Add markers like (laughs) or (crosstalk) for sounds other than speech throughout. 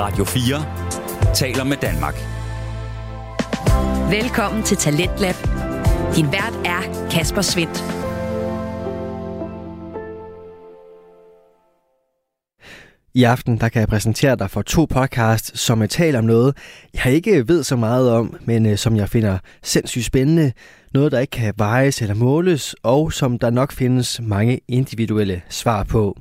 Radio 4 taler med Danmark. Velkommen til Talentlab. Din vært er Kasper Svendt. I aften der kan jeg præsentere dig for to podcasts, som taler om noget, jeg ikke ved så meget om, men øh, som jeg finder sindssygt spændende. Noget, der ikke kan vejes eller måles, og som der nok findes mange individuelle svar på.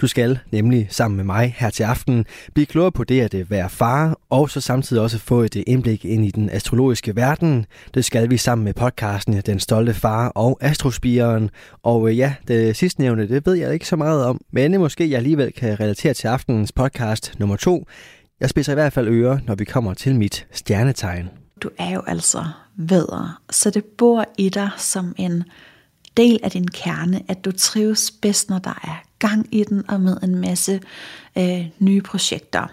Du skal nemlig sammen med mig her til aften blive klogere på det at øh, være far, og så samtidig også få et øh, indblik ind i den astrologiske verden. Det skal vi sammen med podcasten øh, Den Stolte Far og Astrospiren. Og ja, det sidste nævne, det ved jeg ikke så meget om, men måske jeg alligevel kan relatere til aftenens podcast nummer to. Jeg spiser i hvert fald ører, når vi kommer til mit stjernetegn. Du er jo altså vedder, så det bor i dig som en del af din kerne, at du trives bedst, når der er gang i den, og med en masse øh, nye projekter.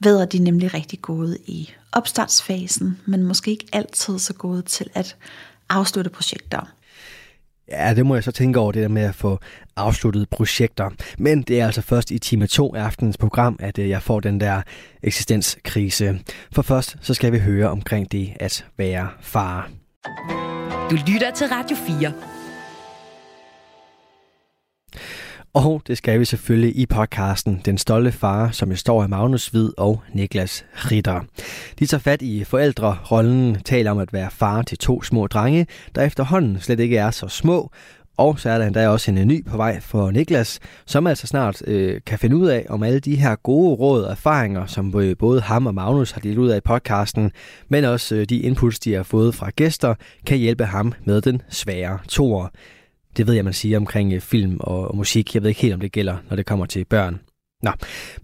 Vedder de er nemlig rigtig gode i opstartsfasen, men måske ikke altid så gode til at afslutte projekter. Ja, det må jeg så tænke over, det der med at få afsluttet projekter. Men det er altså først i time 2 af aftenens program, at øh, jeg får den der eksistenskrise. For først så skal vi høre omkring det at være far. Du lytter til Radio 4. Og det skal vi selvfølgelig i podcasten Den Stolte Far, som består af Magnus Hvid og Niklas Ritter. De tager fat i forældrerollen, taler om at være far til to små drenge, der efterhånden slet ikke er så små, og så er der endda også en øh, ny på vej for Niklas, som altså snart øh, kan finde ud af, om alle de her gode råd og erfaringer, som øh, både ham og Magnus har delt ud af i podcasten, men også øh, de inputs, de har fået fra gæster, kan hjælpe ham med den svære toer. Det ved jeg, man siger omkring øh, film og, og musik. Jeg ved ikke helt, om det gælder, når det kommer til børn. Nå,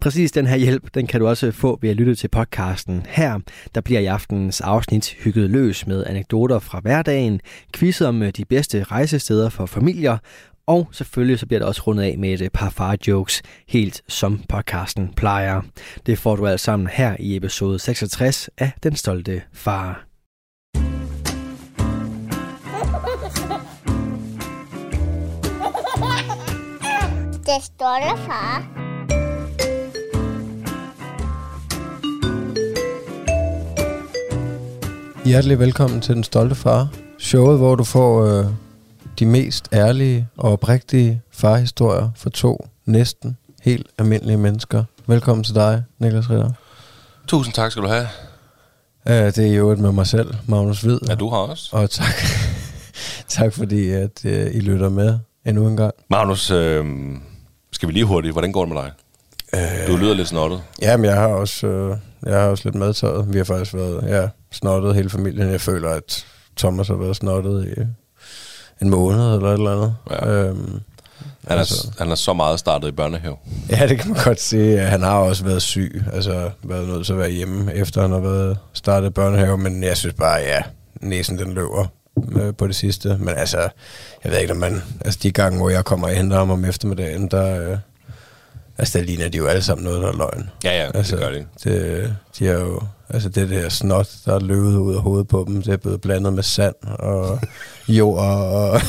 præcis den her hjælp, den kan du også få ved at lytte til podcasten her. Der bliver i aftenens afsnit hygget løs med anekdoter fra hverdagen, quiz om øh, de bedste rejsesteder for familier, og selvfølgelig så bliver det også rundet af med et øh, par far-jokes, helt som podcasten plejer. Det får du alt sammen her i episode 66 af Den Stolte Far. Det stolte far. Hjertelig velkommen til Den Stolte Far. Showet, hvor du får øh, de mest ærlige og oprigtige farhistorier for to næsten helt almindelige mennesker. Velkommen til dig, Niklas Ritter. Tusind tak skal du have. Uh, det er jo et med mig selv, Magnus Hvid. Ja, du har også. Og tak, (laughs) tak fordi, at uh, I lytter med endnu en gang. Magnus, øh, skal vi lige hurtigt, hvordan går det med dig? Øh, Du lyder lidt snottet. Jamen, jeg har også, øh, jeg har også lidt medtaget. Vi har faktisk været ja, snottet hele familien. Jeg føler, at Thomas har været snottet i en måned eller et eller andet. Ja. Øhm, Han er, altså- han er så meget startet i børnehave. Ja, det kan man godt sige. Han har også været syg, altså været nødt til at være hjemme, efter han har været startet i børnehave, men jeg synes bare, ja, næsen den løber øh, på det sidste. Men altså, jeg ved ikke, om man... Altså, de gange, hvor jeg kommer og henter ham om eftermiddagen, der... Øh, altså, der ligner de jo alle sammen noget, der er løgn. Ja, ja, Altså, det gør det. det, de er jo... Altså, det der snot, der er løbet ud af hovedet på dem, det er blevet blandet med sand og (laughs) jord og...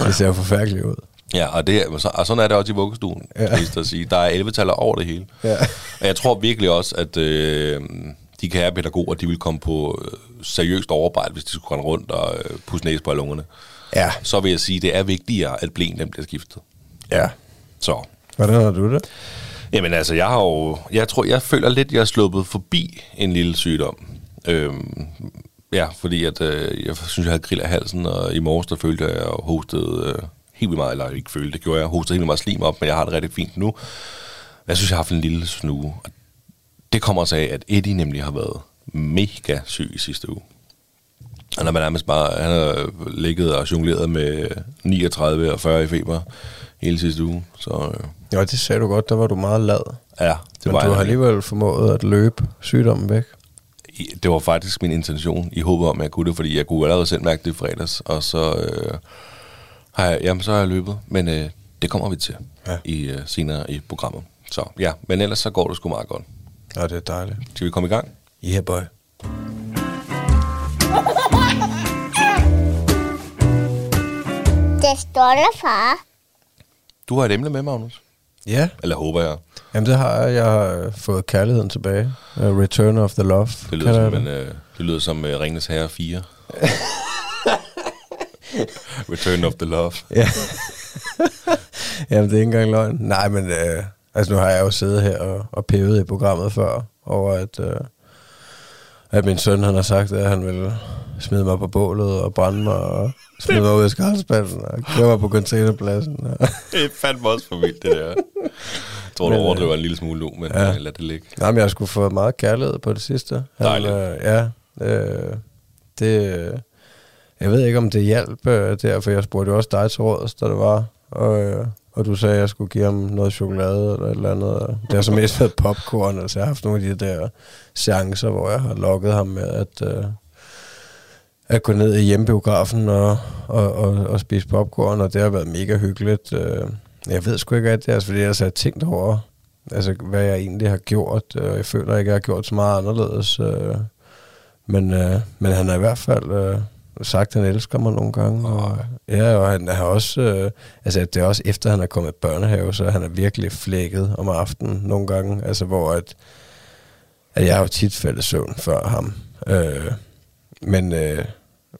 (coughs) det ser jo forfærdeligt ud. Ja, og, det, og sådan er det også i vuggestuen, Ja. ja. at sige. Der er 11 taler over det hele. Ja. Og jeg tror virkelig også, at øh, de kære pædagoger, de vil komme på øh, seriøst overarbejde, hvis de skulle rende rundt og øh, pusse næse på alle ungerne. Ja, Så vil jeg sige, at det er vigtigere, at blæen dem bliver skiftet. ja. Så Hvordan har du det? Jamen altså, jeg har jo, jeg tror, jeg føler lidt, jeg er sluppet forbi en lille sygdom. Øhm, ja, fordi at, øh, jeg synes, jeg havde grill af halsen, og i morges, der følte jeg, at jeg hostede øh, helt vildt meget, eller ikke følte, det gjorde jeg, hostede helt vildt meget slim op, men jeg har det rigtig fint nu. Jeg synes, jeg har haft en lille snue. Og det kommer også af, at Eddie nemlig har været mega syg i sidste uge. Han har nærmest bare, han har ligget og jongleret med 39 og 40 i feber hele sidste uge. Så øh, Ja, det sagde du godt, der var du meget lad. ja, det Men var du har alligevel formået at løbe sygdommen væk. Det var faktisk min intention, i håbet om, at jeg kunne det, fordi jeg kunne allerede selv mærke det i fredags, og så øh, har jeg, jamen, så har jeg løbet, men øh, det kommer vi til ja. i øh, senere i programmet. Så ja, men ellers så går det sgu meget godt. Ja, det er dejligt. Skal vi komme i gang? Yeah, boy. Det stolte far. Du har et emne med, Magnus. Ja, Eller håber jeg. jamen det har jeg. Jeg har fået kærligheden tilbage. Uh, Return of the Love. Det lyder som, en, øh, det lyder som uh, Ringnes Herre 4. (laughs) Return of the Love. Ja. (laughs) Jamen, det er ikke engang løgn. Nej, men øh, altså, nu har jeg jo siddet her og, og pevet i programmet før, over at, øh, at min søn han har sagt, at han vil smide mig på bålet og brænde mig og smide mig ud af skraldespanden og køre mig på containerpladsen. (laughs) Det er fandme også for vildt, det der. Jeg tror, du Men, øh, overdriver en lille smule nu, men ja. ja. lad det ligge. Nej, men jeg sgu fået meget kærlighed på det sidste. Han, Dejligt. Øh, ja, øh, det... Øh, jeg ved ikke, om det hjalp øh, der, for jeg spurgte jo også dig til råds, da det var. Og, øh, og du sagde, at jeg skulle give ham noget chokolade eller et eller andet. Det har så mest været popcorn, altså jeg har haft nogle af de der chancer, hvor jeg har lokket ham med at, øh, at gå ned i hjembiografen og, og, og, og spise popcorn, og det har været mega hyggeligt. Øh, jeg ved sgu ikke rigtig, altså, fordi jeg har tænkt over, altså, hvad jeg egentlig har gjort. Øh, jeg føler ikke, jeg har gjort så meget anderledes. Øh, men, øh, men han er i hvert fald øh, sagt, at han elsker mig nogle gange. Og, ja, og han har også, øh, altså det er også efter, han er kommet i børnehave, så han er virkelig flækket om aftenen nogle gange. Altså hvor at, at jeg har jo tit faldet søvn før ham. Øh, men, øh,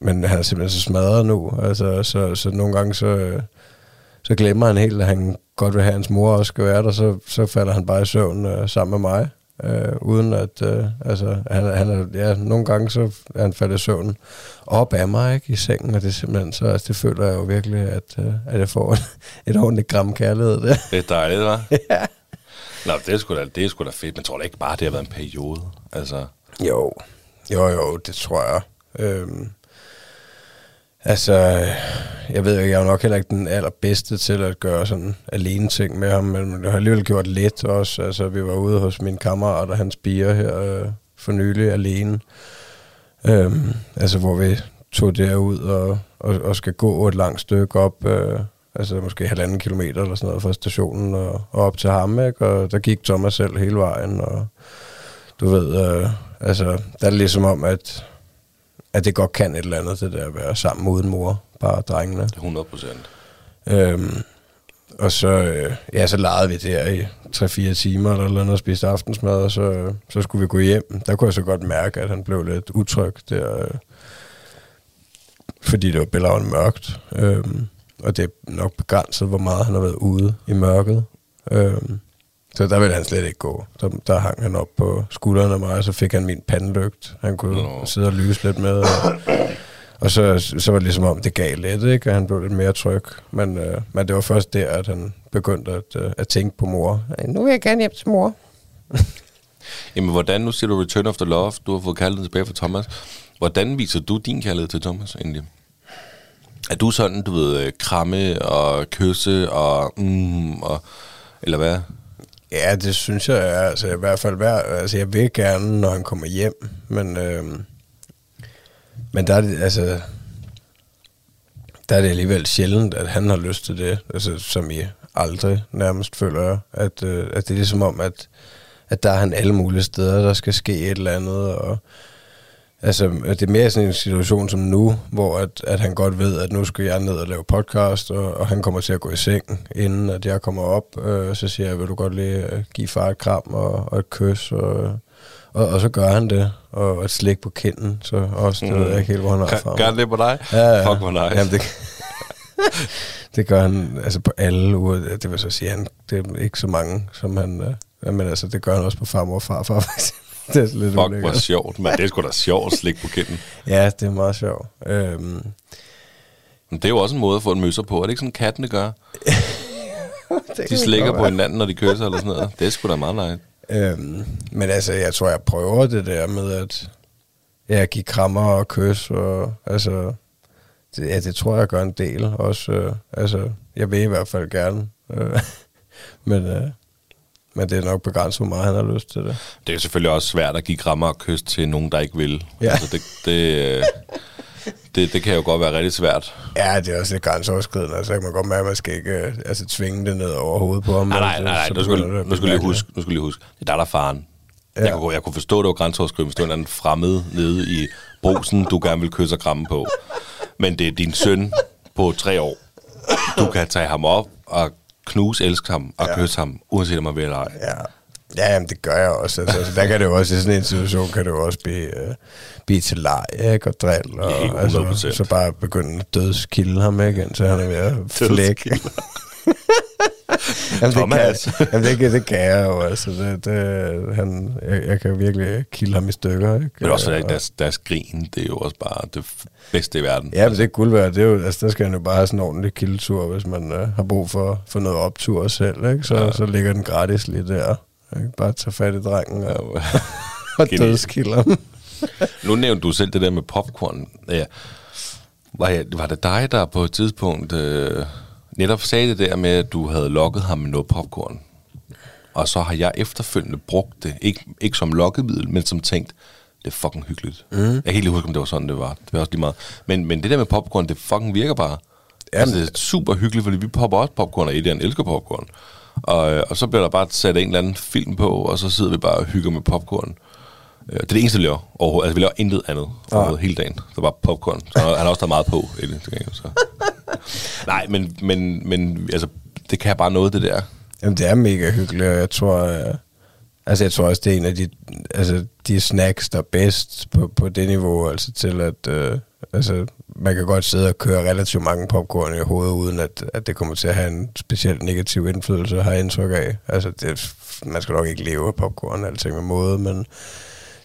men han er simpelthen så smadret nu. Altså, så, så nogle gange så, øh, så glemmer han helt, at han godt vil have, at hans mor også skal være der, så, så falder han bare i søvn øh, sammen med mig. Øh, uden at, øh, altså, han, han er, ja, nogle gange så er han faldet i søvn op af mig, ikke, i sengen, og det er simpelthen så, altså, det føler jeg jo virkelig, at, øh, at jeg får et, (laughs) et ordentligt gram kærlighed der. Det er dejligt, hva'? (laughs) ja. Nå, det er, sgu da, det er sgu da fedt, men tror du ikke bare, det har været en periode? Altså, Jo, jo, jo, det tror jeg. Øhm, altså, jeg ved ikke, jeg er jo nok heller ikke den allerbedste til at gøre sådan alene ting med ham, men det har alligevel gjort lidt også. Altså, vi var ude hos min kammerat og hans bier her øh, for nylig alene. Øhm, altså, hvor vi tog derud og, og, og skal gå et langt stykke op, øh, altså måske halvanden kilometer eller sådan noget fra stationen og, og op til ham, ikke? Og der gik Thomas selv hele vejen, og du ved, øh, altså, der er det ligesom om, at, at det godt kan et eller andet, det der at være sammen uden mor, bare drengene. 100 procent. Øhm, og så, øh, ja, så legede vi der i 3-4 timer eller noget og spiste aftensmad, og så, så skulle vi gå hjem. Der kunne jeg så godt mærke, at han blev lidt utryg der, øh, fordi det var bælragende mørkt. Øhm, og det er nok begrænset, hvor meget han har været ude i mørket. Øhm, så der ville han slet ikke gå. Der, der hang han op på skuldrene af mig, og så fik han min pandelygt. Han kunne Nå. sidde og lyse lidt med. Og, og så, så var det ligesom om, det gav lidt, ikke? Og han blev lidt mere tryg. Men, øh, men det var først der, at han begyndte at, øh, at tænke på mor. Nu vil jeg gerne hjem til mor. (laughs) Jamen, hvordan, nu siger du Return of the Love, du har fået kærlighed tilbage fra Thomas. Hvordan viser du din kærlighed til Thomas egentlig? Er du sådan, du ved, øh, kramme og kysse og mm, og, eller hvad? Ja, det synes jeg er, altså i hvert fald hver, altså jeg vil gerne, når han kommer hjem, men, øh, men der er det, altså, der er det alligevel sjældent, at han har lyst til det, altså som I aldrig nærmest føler jeg, at, øh, at det er ligesom om, at, at der er han alle mulige steder, der skal ske et eller andet, og Altså, det er mere sådan en situation som nu, hvor at, at han godt ved, at nu skal jeg ned og lave podcast, og, og han kommer til at gå i seng, inden at jeg kommer op. Øh, så siger jeg, vil du godt lige øh, give far et kram og, og et kys, og, og, og så gør han det, og et slik på kinden, så også, det ved jeg ikke helt, hvor han har fra. Gør, gør han det på dig? Ja, ja. Fuck, hvor nice. Jamen, det, (laughs) det gør han altså på alle uger. Det vil så sige, han, det er ikke så mange, som han... Øh, men altså, det gør han også på farmor og farfar, for eksempel. (laughs) Det er lidt Fuck, hvor ulækkert. sjovt. Men det er sgu da sjovt at slikke på kinden. (laughs) Ja, det er meget sjovt. Øhm, Men det er jo også en måde at få en møsser på. Er det ikke sådan, kattene gør? (laughs) De slikker på hinanden, når de kysser eller sådan noget. Det er sgu da meget nice. Øhm, men altså, jeg tror, jeg prøver det der med at ja, give krammer og kys. Og, altså, det, ja, det tror jeg gør en del også. Øh, altså, jeg vil i hvert fald gerne. Øh, men, øh, men det er nok begrænset, hvor meget han har lyst til det. Det er selvfølgelig også svært at give krammer og kys til nogen, der ikke vil. Ja. Altså, det, det, øh, det, det kan jo godt være rigtig svært. Ja, det er også lidt grænseoverskridende. Altså, jeg kan man godt mærke, at man skal ikke øh, altså, tvinge det ned over hovedet på ham. Nej, nej, nej, nej. Nu at nu skal lige huske, nu skal lige huske. Det er der, der er faren. Ja. Jeg, kunne, jeg kunne forstå, at det var grænseoverskridende, hvis var en anden fremmed nede i brusen, du gerne vil kysse og kramme på. Men det er din søn på tre år. Du kan tage ham op og knuse, elske ham og Ja. ja. kysse ham, uanset om man vil eller ej. Ja, ja jamen, det gør jeg også. Altså, altså, der kan det jo også, i sådan en situation, kan det jo også blive, uh, blive til leg, ikke? Og drill, og Helt altså, 100%. så bare begynde at dødskilde ham, ikke? Indtil han er ved at flække. (laughs) jamen, det Thomas. kan, jamen, det, kan, det kan jeg jo, altså. Det, det, han, jeg, jeg kan virkelig kilde ham i stykker, ikke? Men også Og- deres, deres grin, det er jo også bare det bedste i verden. Ja, men det er guld værd. Det er jo, altså, der skal han jo bare have sådan en ordentlig kildetur, hvis man øh, har brug for, for noget optur selv, ikke? Så, ja. Så ligger den gratis lige der. Ikke? Bare tage fat i drengen og, Ja, (laughs) og dødskilder ham. Nu nævnte du selv det der med popcorn. Ja. Var, jeg, var det dig, der på et tidspunkt øh, netop sagde det der med, at du havde lokket ham med noget popcorn? Og så har jeg efterfølgende brugt det, ikke, ikke som lokkemiddel, men som tænkt, det er fucking hyggeligt. Mm. Jeg kan helt lige huske, om det var sådan, det var. Det var også lige meget. Men, men det der med popcorn, det fucking virker bare. Ja, altså, det er super hyggeligt, fordi vi popper også popcorn, og Edian elsker popcorn. Og, og så bliver der bare sat en eller anden film på, og så sidder vi bare og hygger med popcorn. Øh, Det er det eneste, vi laver overhovedet. Altså, vi laver intet andet overhovedet hele dagen. Det var popcorn. Så han har også taget meget på i det. Så. (laughs) Nej, men, men, men altså, det kan bare noget, det der. Jamen, det er mega hyggeligt, og jeg tror, øh, altså, jeg tror også, det er en af de, altså, de snacks, der er bedst på, på det niveau, altså til at, øh, altså, man kan godt sidde og køre relativt mange popcorn i hovedet, uden at, at det kommer til at have en specielt negativ indflydelse, har jeg indtryk af. Altså, det, man skal nok ikke leve af popcorn, alting med måde, men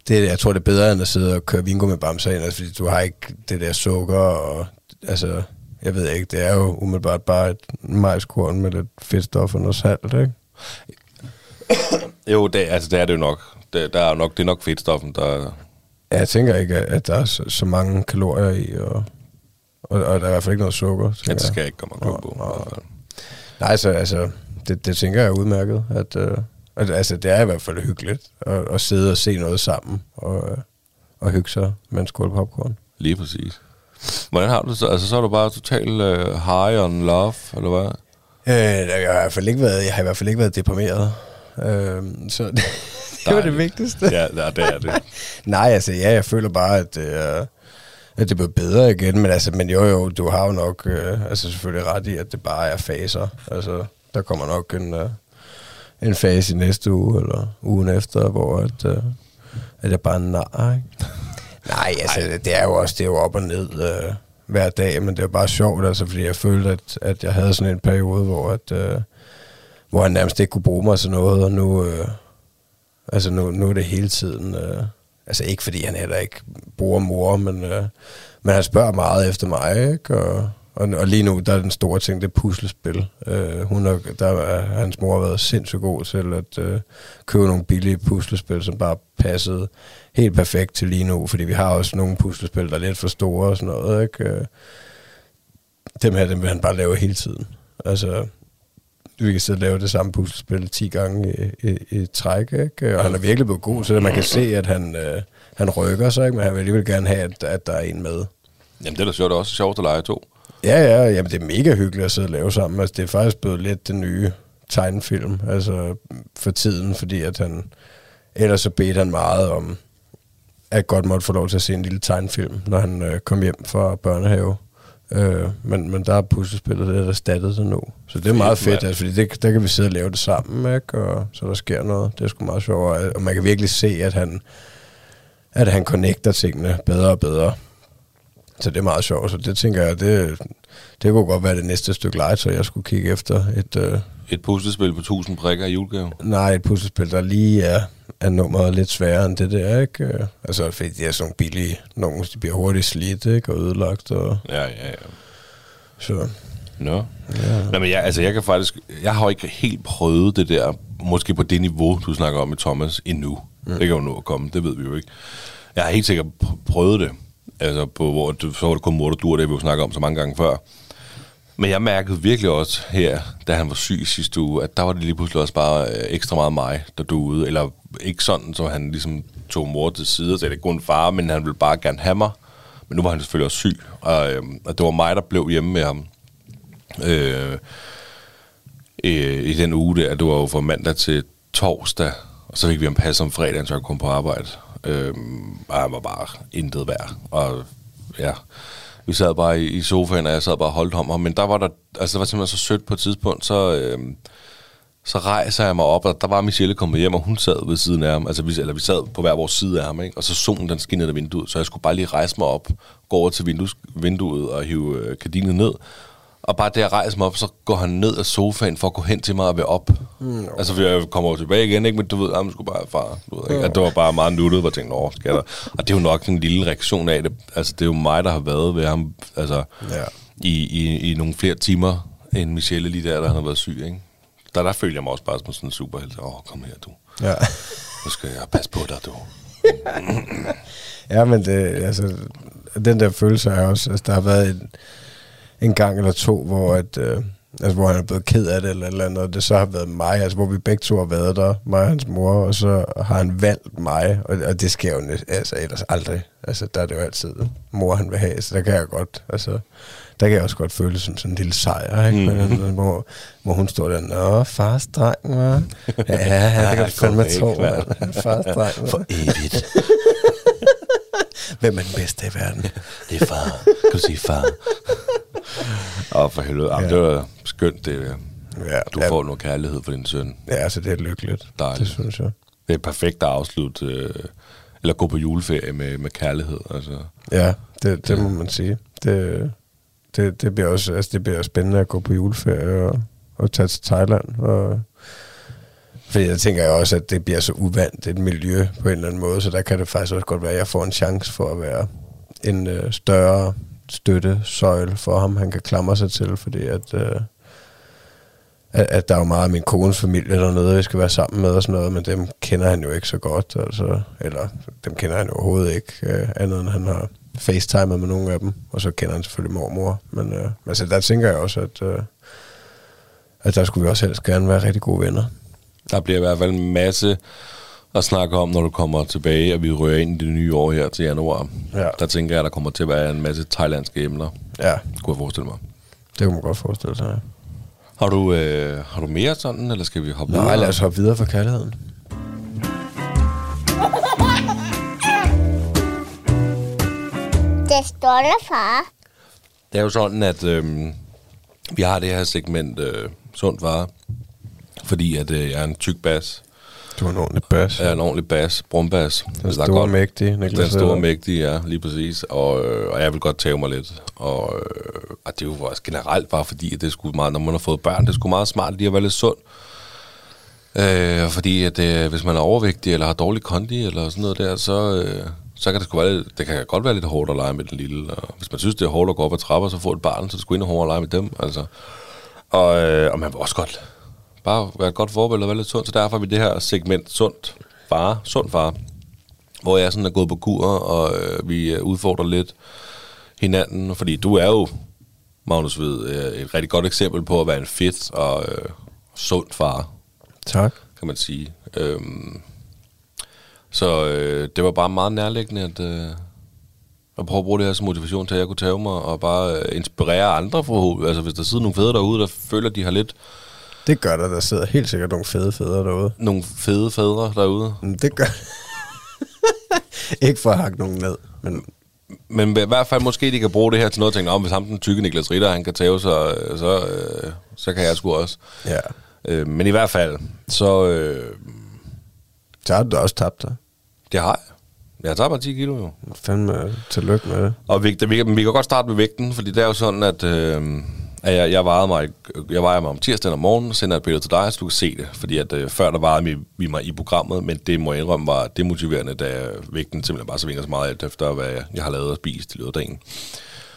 det, jeg tror, det er bedre, end at sidde og køre vingo med bamser ind, altså, fordi du har ikke det der sukker, og altså, jeg ved ikke, det er jo umiddelbart bare et majskorn med lidt fedtstof og noget salt, ikke? Jo, det, altså, det er det jo nok. Det, der er nok, det er nok fedtstoffen, der... Ja, jeg tænker ikke, at der er så, så mange kalorier i, og, og, og der er i hvert fald ikke noget sukker. Ja, det skal jeg. ikke komme og klog på. Nej, så altså, det, det tænker jeg er udmærket, at, øh, at altså, det er i hvert fald hyggeligt at, at sidde og se noget sammen, og, øh, og hygge sig med en skål popcorn. Lige præcis. Hvordan har du så? Altså, så er du bare totalt uh, high on love, eller hvad? Øh, jeg, har i hvert fald ikke været, jeg har i hvert fald ikke været deprimeret. Øh, så (laughs) det, det var det vigtigste. Ja, ja, det er det. (laughs) Nej, altså ja, jeg føler bare, at det er, at det bliver bedre igen, men, altså, men jo jo, du har jo nok øh, altså selvfølgelig ret i, at det bare er faser. Altså, der kommer nok en, øh, en fase i næste uge, eller ugen efter, hvor at, øh, at jeg bare nar, ikke? Nej, altså det er jo også, det er jo op og ned øh, hver dag, men det er bare sjovt, altså, fordi jeg følte, at, at jeg havde sådan en periode, hvor, at, øh, hvor han nærmest ikke kunne bruge mig til noget, og nu, øh, altså nu, nu er det hele tiden, øh, altså ikke fordi han heller ikke bruger mor, men, øh, men han spørger meget efter mig, ikke? Og, og, og lige nu, der er den store ting, det er puslespil. Øh, hun er, der er, hans mor har været sindssygt god til at øh, købe nogle billige puslespil, som bare passede helt perfekt til lige nu, fordi vi har også nogle puslespil, der er lidt for store og sådan noget, ikke? Øh, dem her, dem vil han bare lave hele tiden. Altså, vi kan sidde og lave det samme puslespil 10 gange i, i, i træk, ikke? Og han er virkelig blevet god til det. Man kan se, at han, øh, han rykker sig, ikke? men han vil alligevel gerne have, at, at der er en med. Jamen, det er da sjovt, det er også sjovt at lege to. Ja, ja, jamen det er mega hyggeligt at sidde og lave sammen. Altså, det er faktisk blevet lidt den nye tegnefilm, altså for tiden, fordi at han, ellers så bedte han meget om, at godt måtte få lov til at se en lille tegnefilm, når han øh, kom hjem fra børnehave. Øh, men, men der er puslespillet det er erstattet det nu. Så det er meget Fedt, altså, fordi det, der kan vi sidde og lave det sammen, ikke? Og, så der sker noget. Det er sgu meget sjovt. Og, og man kan virkelig se, at han, at han connecter tingene bedre og bedre. Så det er meget sjovt. Så det tænker jeg, det, det kunne godt være det næste stykke legetøj, jeg skulle kigge efter. Et, øh, Et puslespil på 1000 prikker i julegave. nej, et puslespil, der lige er, er nummeret lidt sværere end det der, ikke? Altså, fordi de er sådan billige, nogle de bliver hurtigt slidt, ikke? Og ødelagt, og Ja, ja, ja. så... Nå. Ja. Nå, men jeg, altså, jeg kan faktisk... Jeg har ikke helt prøvet det der, måske på det niveau, du snakker om med Thomas, endnu. Mm. Det kan jo nå at komme, det ved vi jo ikke. Jeg har helt sikkert pr- prøvet det. Altså, på, hvor du, så var det kun mor, der det vi jo snakket om så mange gange før. Men jeg mærkede virkelig også her, da han var syg sidste uge, at der var det lige pludselig også bare øh, ekstra meget mig, der duede. Eller ikke sådan, så han ligesom tog mor til side og sagde, det er kun far, men han ville bare gerne have mig. Men nu var han selvfølgelig også syg, og, øh, og det var mig, der blev hjemme med ham. Øh, øh, i den uge der, det var jo fra mandag til torsdag, og så fik vi ham pas om fredagen, så jeg kom på arbejde. Øh, og han var bare intet værd. Og ja, vi sad bare i, i sofaen, og jeg sad bare og holdt om ham. Men der var der, altså det var simpelthen så sødt på et tidspunkt, så, øh, så rejser jeg mig op, og der var Michelle kommet hjem, og hun sad ved siden af ham. Altså vi, eller vi sad på hver vores side af ham, ikke? og så solen den skinnede af vinduet, så jeg skulle bare lige rejse mig op, gå over til vindues, vinduet og hive øh, gardinet ned. Og bare der jeg rejser mig op, så går han ned af sofaen for at gå hen til mig og være op. Mm, altså, for jeg kommer jo tilbage igen, ikke? men du ved, han skulle bare far. Du ved, ikke? At det var bare meget nuttet, hvor jeg tænkte, åh, skal der? Og det er jo nok en lille reaktion af det. Altså, det er jo mig, der har været ved ham altså, Ja. i, i, i nogle flere timer, end Michelle lige der, der han har været syg. Ikke? Der, der følger jeg mig også bare som sådan en superhelt. Åh, kom her, du. Ja. Nu skal jeg passe på dig, du. (laughs) Ja, men det, altså, den der følelse er også, altså, der har været en, en gang eller to, hvor, at, øh, altså, hvor han er blevet ked af det eller eller andet, og det så har været mig, altså hvor vi begge to har været der, mig og hans mor, og så har han valgt mig, og, og det sker jo næ- altså, ellers aldrig. Altså, der er det jo altid mor, han vil have, så der kan jeg godt, altså, der kan jeg også godt føle som sådan en lille sejr, ikke? Mm. Men, hvor, hvor hun står der, Nå, fars dreng, hva'? Ja, (laughs) det kan du fandme korrekt, tro. Fars dreng? For evigt. (laughs) Hvem er den bedste i verden? Det er far. Kan du sige far? Åh, for helvede. Jamen, Ja. det var skønt, det. Ja, Du ja, får noget kærlighed for din søn. Ja, altså det er lykkeligt. Dejligt. Det synes jeg. Det er perfekt at afslutte, øh, eller gå på juleferie med, med kærlighed. Altså. Ja, det, det må man sige. Det, det, det, bliver også, altså det bliver spændende at gå på juleferie og, og tage til Thailand. Og, fordi jeg tænker også, at det bliver så uvandt et miljø på en eller anden måde, så der kan det faktisk også godt være, at jeg får en chance for at være en øh, større støttesøjle for ham, han kan klamre sig til, fordi at, øh, at, at der er jo meget af min kones familie dernede, vi skal være sammen med og sådan noget, men dem kender han jo ikke så godt, altså, eller dem kender han jo overhovedet ikke, øh, andet end han har facetimet med nogle af dem, og så kender han selvfølgelig mormor, men øh, altså, der tænker jeg også, at, øh, at der skulle vi også helst gerne være rigtig gode venner. Der bliver i hvert fald en masse at snakke om, når du kommer tilbage, og vi rører ind i det nye år her til januar. Ja. Der tænker jeg, at der kommer til at være en masse thailandske emner, Ja, kunne jeg forestille mig. det kunne man godt forestille sig. Har du, øh, har du mere sådan, eller skal vi hoppe Nej, videre? lad os hoppe videre for kærligheden. Det stolte far. Det er jo sådan, at øh, vi har det her segment øh, sundt vare, fordi at øh, jeg er en tyk bas. Du er en ordentlig bas. Er en ordentlig bas, brumbas. Den store mægtige, Niklas Den store mægtige, ja, lige præcis. Og, øh, og jeg vil godt tage mig lidt. Og, øh, og det er jo også generelt bare fordi, at det er sgu meget, når man har fået børn, det er sgu meget smart lige at være lidt sund. Øh, fordi at øh, hvis man er overvægtig, eller har dårlig kondi, eller sådan noget der, så, øh, så kan det sgu være lidt, det kan godt være lidt hårdt at lege med den lille. Og hvis man synes, det er hårdt at gå op ad trapper, så får et barn, så det sgu endnu hårdere at lege med dem. Altså. Og, øh, og man vil også godt bare være et godt forbillede og være lidt sund, så derfor er vi det her segment sundt far, sund far, hvor jeg sådan er gået på kur, og øh, vi øh, udfordrer lidt hinanden, fordi du er jo, Magnus ved, øh, et rigtig godt eksempel på at være en fedt og øh, sund far, Tak. kan man sige. Øhm, så øh, det var bare meget nærliggende at, øh, at prøve at bruge det her som motivation til, at jeg kunne tage mig og bare øh, inspirere andre forhåbentlig. Altså hvis der sidder nogle fædre derude, der føler, at de har lidt Det gør der, der sidder helt sikkert nogle fede fædre derude. nogle fede fædre derude. Mm, Det gør (laughs) Ikke for at hakke nogen ned, men Men i hvert fald måske, de kan bruge det her til noget, og tænke, om hvis ham den tykke Niklas Ritter, han kan tage, så, øh, så, øh, så kan jeg sgu også. ja. Øh, men i hvert fald, så øh, Så har du også tabt dig. det har jeg. Jeg tager bare 10 kilo jo. Fandme tillykke med det. Og vi, vi, kan- vi kan godt starte med vægten, fordi det er jo sådan, at, øh, at jeg, jeg, vejede mig, jeg vejer mig om tirsdagen om morgenen, sender et billede til dig, så du kan se det. Fordi at, øh, før der vejede vi, vi mig i programmet, men det må jeg indrømme var demotiverende, da vægten simpelthen bare svinger så meget alt efter, hvad jeg, jeg har lavet og spist i løbet af dagen.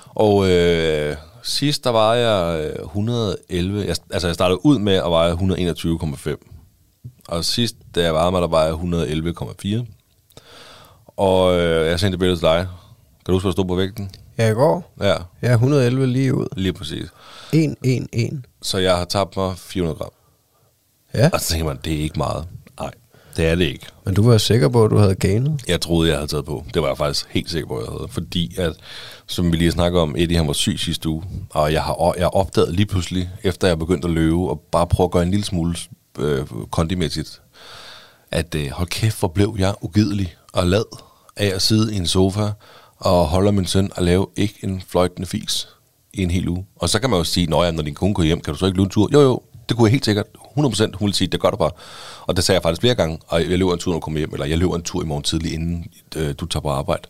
Og øh, sidst der var jeg øh, 111, jeg, altså jeg startede ud med at veje 121,5. Og sidst, da jeg vejede mig, der var jeg 111,4. Og øh, jeg sendte et billede til dig. Kan du huske, hvad stod på vægten? Ja, i går. Ja, Jeg er 111 lige ud. lige præcis. 1, 1, 1. Så jeg har tabt mig 400 gram. Ja, Og så tænker man, det er ikke meget. Nej, det er det ikke. men du var sikker på, at du havde gainet. Jeg troede, jeg havde taget på. Det var jeg faktisk helt sikker på, at jeg havde. Fordi, at, som vi lige snakker om, Eddie han var syg sidste uge. Og jeg har jeg opdaget lige pludselig, efter jeg begyndte at løbe, og bare prøve at gøre en lille smule øh, kondimæssigt, at øh, hold kæft, hvor blev jeg ugidelig og lad af at sidde i en sofa og holder min søn og lave ikke en fløjtende fis i en hel uge. Og så kan man jo sige, når, ja, når din kone går hjem, kan du så ikke løbe en tur? Jo, jo, det kunne jeg helt sikkert. 100% hun vil sige, det gør du bare. Og det sagde jeg faktisk flere gange, og jeg løber en tur, når du kommer hjem, eller jeg løber en tur i morgen tidlig, inden øh, du tager på arbejde.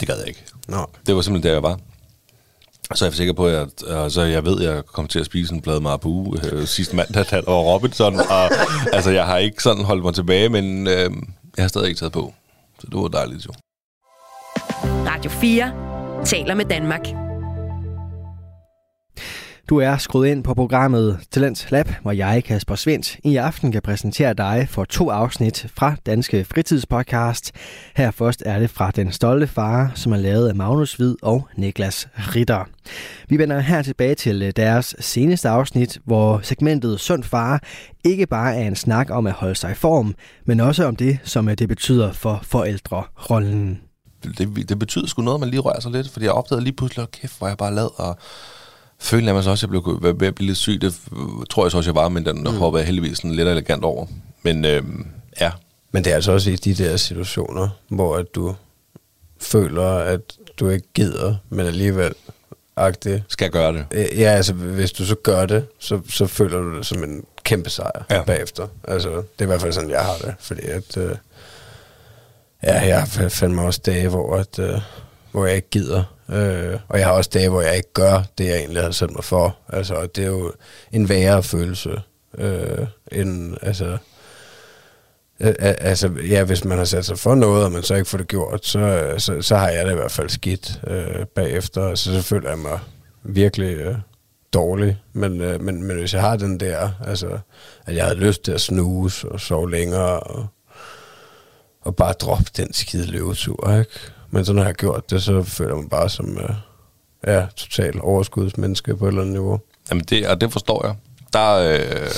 Det gad jeg ikke. Nå. Det var simpelthen der, jeg var. Så er jeg sikker på, at øh, så jeg ved, at jeg kommer til at spise en plade marabu øh, sidste mandag, da der var Robinson. Og, altså, jeg har ikke sådan holdt mig tilbage, men øh, jeg har stadig ikke taget på. Så det var dejligt jo. Radio 4 taler med Danmark. Du er skruet ind på programmet Talent Lab, hvor jeg, Kasper Svendt, i aften kan præsentere dig for to afsnit fra Danske Fritidspodcast. Her først er det fra Den Stolte Far, som er lavet af Magnus Hvid og Niklas Ritter. Vi vender her tilbage til øh, deres seneste afsnit, hvor segmentet Sund Far ikke bare er en snak om at holde sig i form, men også om det, som øh, det betyder for forældrerollen. Det, det betyder sgu noget, at man lige rører sig lidt, fordi jeg opdagede lige pludselig, at kæft, hvor jeg bare lad, og følte jeg mig så også, at jeg blev ved at blive lidt syg. Det tror jeg så også, jeg var, men den mm. hoppede jeg heldigvis sådan lidt elegant over. Men øh, ja. Men det er altså også i de der situationer, hvor at du føler, at du ikke gider, men alligevel agtigt. Skal jeg gøre det? Ja, altså hvis du så gør det, så, så føler du det som en kæmpe sejr ja. bagefter. Altså, det er i hvert fald sådan, jeg har det. Fordi at, øh, ja, jeg har fandme også dage, hvor, at, øh, hvor jeg ikke gider. Øh, og jeg har også dage, hvor jeg ikke gør det, jeg egentlig har sat mig for. Altså, det er jo en værre følelse. Øh, end, altså, øh, altså, ja, hvis man har sat sig for noget, og man så ikke får det gjort, så, øh, så, så har jeg det i hvert fald skidt øh, bagefter. Så, selvfølgelig føler jeg mig virkelig øh, dårlig. Men, øh, men, men hvis jeg har den der, altså, at jeg havde lyst til at snuse og sove længere, og, og bare droppe den skide løvetur, ikke? Men så når jeg har gjort det, så føler jeg mig bare som øh, ja, total overskudsmenneske på et eller andet niveau. Jamen det, og det forstår jeg. Der, øh,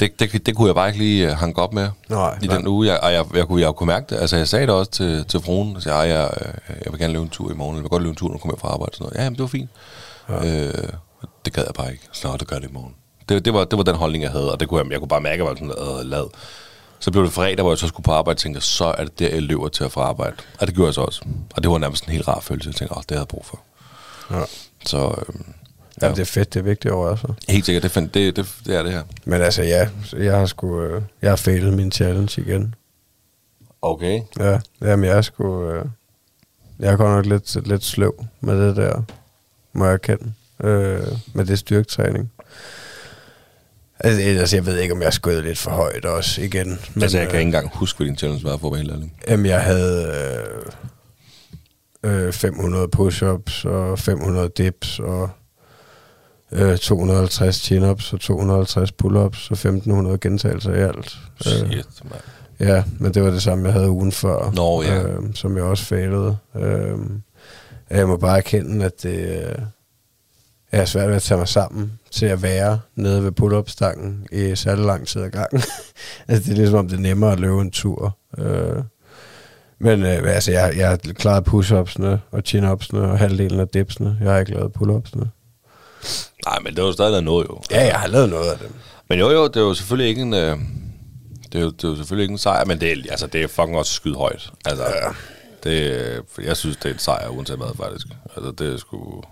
det, det, det kunne jeg bare ikke lige øh, hanke op med nej, i nej. den uge. Jeg, og jeg, jeg, kunne, jeg kunne mærke det. Altså jeg sagde det også til, til fruen. Jeg, sagde, jeg, jeg, jeg vil gerne løbe en tur i morgen. Jeg vil godt løbe en tur, når du kommer fra arbejde. Sådan noget. Ja, jamen, det var fint. Ja. Øh, det gad jeg bare ikke. Så det gør det i morgen. Det, det, var, det var den holdning, jeg havde, og det kunne jeg, jeg kunne bare mærke, at jeg var sådan øh, lad. Så blev det fredag, hvor jeg så skulle på arbejde, og tænkte, så er det der, jeg løber til at få arbejde. Og det gjorde jeg så også. Og det var nærmest en helt rar følelse. Jeg tænkte, åh, det havde jeg brug for. Ja. Så øhm, ja. Jamen, det er fedt, det er vigtigt over altså. helt sikkert, det, find, det, det, det er det her. Men altså, ja, jeg har sgu, øh, jeg har failet min challenge igen. Okay. Ja, jamen jeg er sgu, øh, jeg er godt nok lidt, lidt sløv med det der, må jeg erkende, øh, med det styrketræning. Altså, altså, jeg ved ikke, om jeg skød lidt for højt også igen. Men, altså, jeg kan ikke engang huske, hvad din challenge var for at være helt ærlig. Jamen, jeg havde øh, øh, 500 push-ups og 500 dips og øh, 250 chin-ups og 250 pull-ups og 1500 gentagelser i alt. Shit, man. Ja, men det var det samme, jeg havde ugen før, Nå, ja. øh, som jeg også failede. Øh, jeg må bare erkende, at det øh, er svært ved at tage mig sammen til at være nede ved pull-up-stangen i særlig lang tid ad gangen. (laughs) altså, det er ligesom, om det er nemmere at løbe en tur. Øh, men øh, altså, jeg, jeg har klaret push-upsene og chin-upsene og halvdelen af dipsene. Jeg har ikke lavet pull-upsene. Nej, men det var stadig noget jo. Ja, jeg har lavet noget af dem. Men jo, jo, det er jo selvfølgelig ikke en... Øh, det, er jo, det er jo selvfølgelig ikke en sejr, men det er, altså, det er fucking også skyde højt. Altså, ja. det, jeg synes, det er en sejr, uanset hvad, faktisk. Altså, det er sgu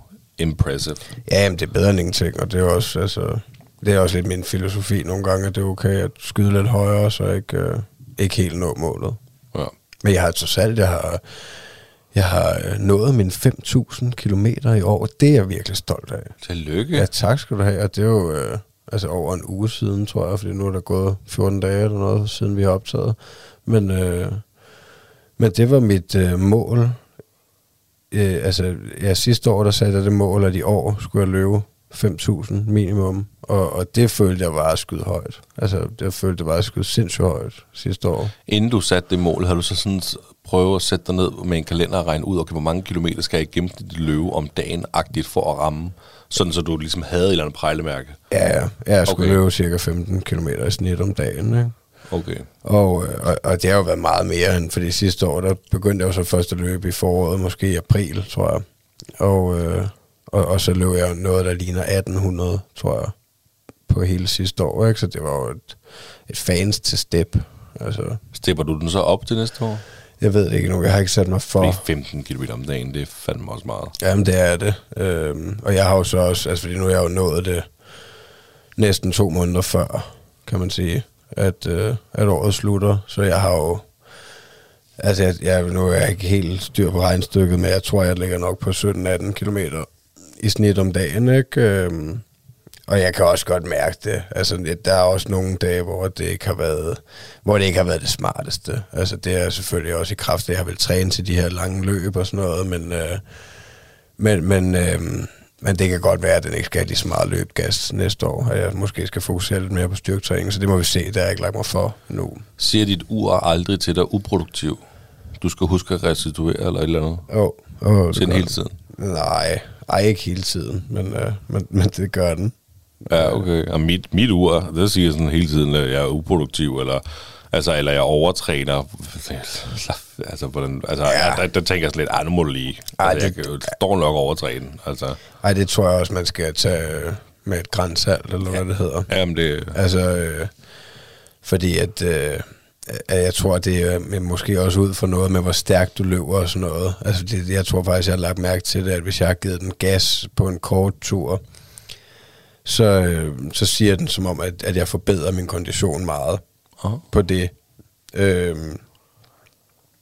impressive. Ja, men det er bedre end ingenting, og det er også, altså, det er også lidt min filosofi nogle gange, at det er okay at skyde lidt højere, så jeg ikke, øh, ikke helt nå målet. Ja. Men jeg har trods alt, jeg har, jeg har øh, nået mine 5.000 kilometer i år. Det er jeg virkelig stolt af. Tillykke. Ja, tak skal du have. Og det er jo øh, altså over en uge siden, tror jeg, fordi nu er der gået 14 dage eller noget, siden vi har optaget. Men, øh, men det var mit øh, mål. Øh, altså, ja, sidste år, der satte jeg det mål, at i år skulle jeg løbe 5.000 minimum. Og, og det følte jeg var at skyde højt. Altså, det følte var at skyde sindssygt højt sidste år. Inden du satte det mål, havde du så sådan prøvet at sætte dig ned med en kalender og regne ud, okay, hvor mange kilometer skal jeg i gennemsnit løbe om dagen, agtigt for at ramme, sådan så du ligesom havde et eller andet pejlemærke? Ja, ja. Jeg skulle okay. løbe cirka 15 km i snit om dagen, ikke? Okay. Og, øh, og, og det har jo været meget mere end, fordi sidste år, der begyndte jeg jo så først at løbe i foråret, måske i april, tror jeg. Og, øh, og, og så løb jeg noget, der ligner 1800, tror jeg, på hele sidste år, ikke? Så det var jo et, et fans til step. Altså, Stepper du den så op til næste år? Jeg ved det ikke nu, jeg har ikke sat mig for... Det er 15 km om dagen, det er fandme også meget. Jamen, det er det. Øhm, og jeg har jo så også, altså fordi nu har jeg jo nået det næsten to måneder før, kan man sige, at, øh, at året slutter. Så jeg har jo, altså jeg, jeg, nu er jeg ikke helt styr på regnstykket, men jeg tror, jeg ligger nok på 17-18 km i snit om dagen, ikke? Øhm, og jeg kan også godt mærke det. Altså, det- der er også nogle dage, hvor det ikke har været, hvor det ikke har været det smarteste. Altså, det er selvfølgelig også i kraft at jeg har vel trænet til de her lange løb og sådan noget, men, øh, men, men, øh, men det kan godt være, at den ikke skal have lige så meget løbgas næste år, og jeg måske skal fokusere lidt mere på styrketræning, så det må vi se, der jeg ikke lagt mig for nu. Siger dit ur aldrig til dig uproduktiv? Du skal huske at restituere eller et eller andet? Oh, oh, Til den hele tiden? Nej, ej, ikke hele tiden, men, øh, men, men det gør den. Ja, okay. Og mit, mit ur, det siger sådan hele tiden, at jeg er uproduktiv, eller, altså, eller jeg overtræner. Altså, den, altså Ja. ja. der, der, tænker jeg lidt, ej, nu må du lige. Ej, Altså, jeg det- kan jo står nok overtræne. Altså, Ej, det tror jeg også, man skal tage øh, med et grænsalt, eller hvad det hedder. jamen det, Altså, øh, fordi at, øh, jeg tror, det er måske også ud for noget med, hvor stærkt du løber og sådan noget. Altså, det, jeg tror faktisk, jeg har lagt mærke til det, at hvis jeg har givet den gas på en kort tur, så, øh, så siger den som om, at, at jeg forbedrer min kondition meget Aha. på det. Øhm,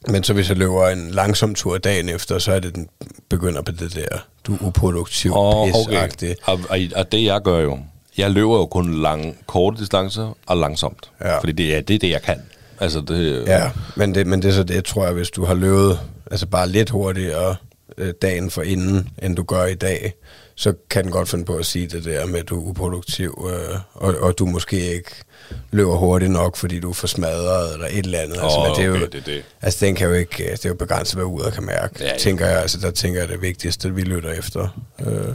men så hvis jeg løber en langsom tur dagen efter, så er det, den begynder på det der, du er uproduktiv, Åh, pis-agtig. Og, og, og det jeg gør jo, jeg løber jo kun lang, korte distancer og langsomt. Ja. Fordi det er, det er det, jeg kan. Altså, det, Ja, men det, men det er så det, tror jeg, hvis du har løbet altså bare lidt hurtigere øh, dagen for inden, end du gør i dag, så kan den godt finde på at sige det der med, at du er uproduktiv, øh, og, og du måske ikke løber hurtigt nok, fordi du er for smadret eller et eller andet. altså, Åh, men det er jo, okay, det det. Altså, den kan jo ikke, øh, det er jo begrænset, hvad uret kan mærke. Ja, Ja, tænker jeg, altså, der tænker jeg, det vigtigste, vi lytter efter. Øh,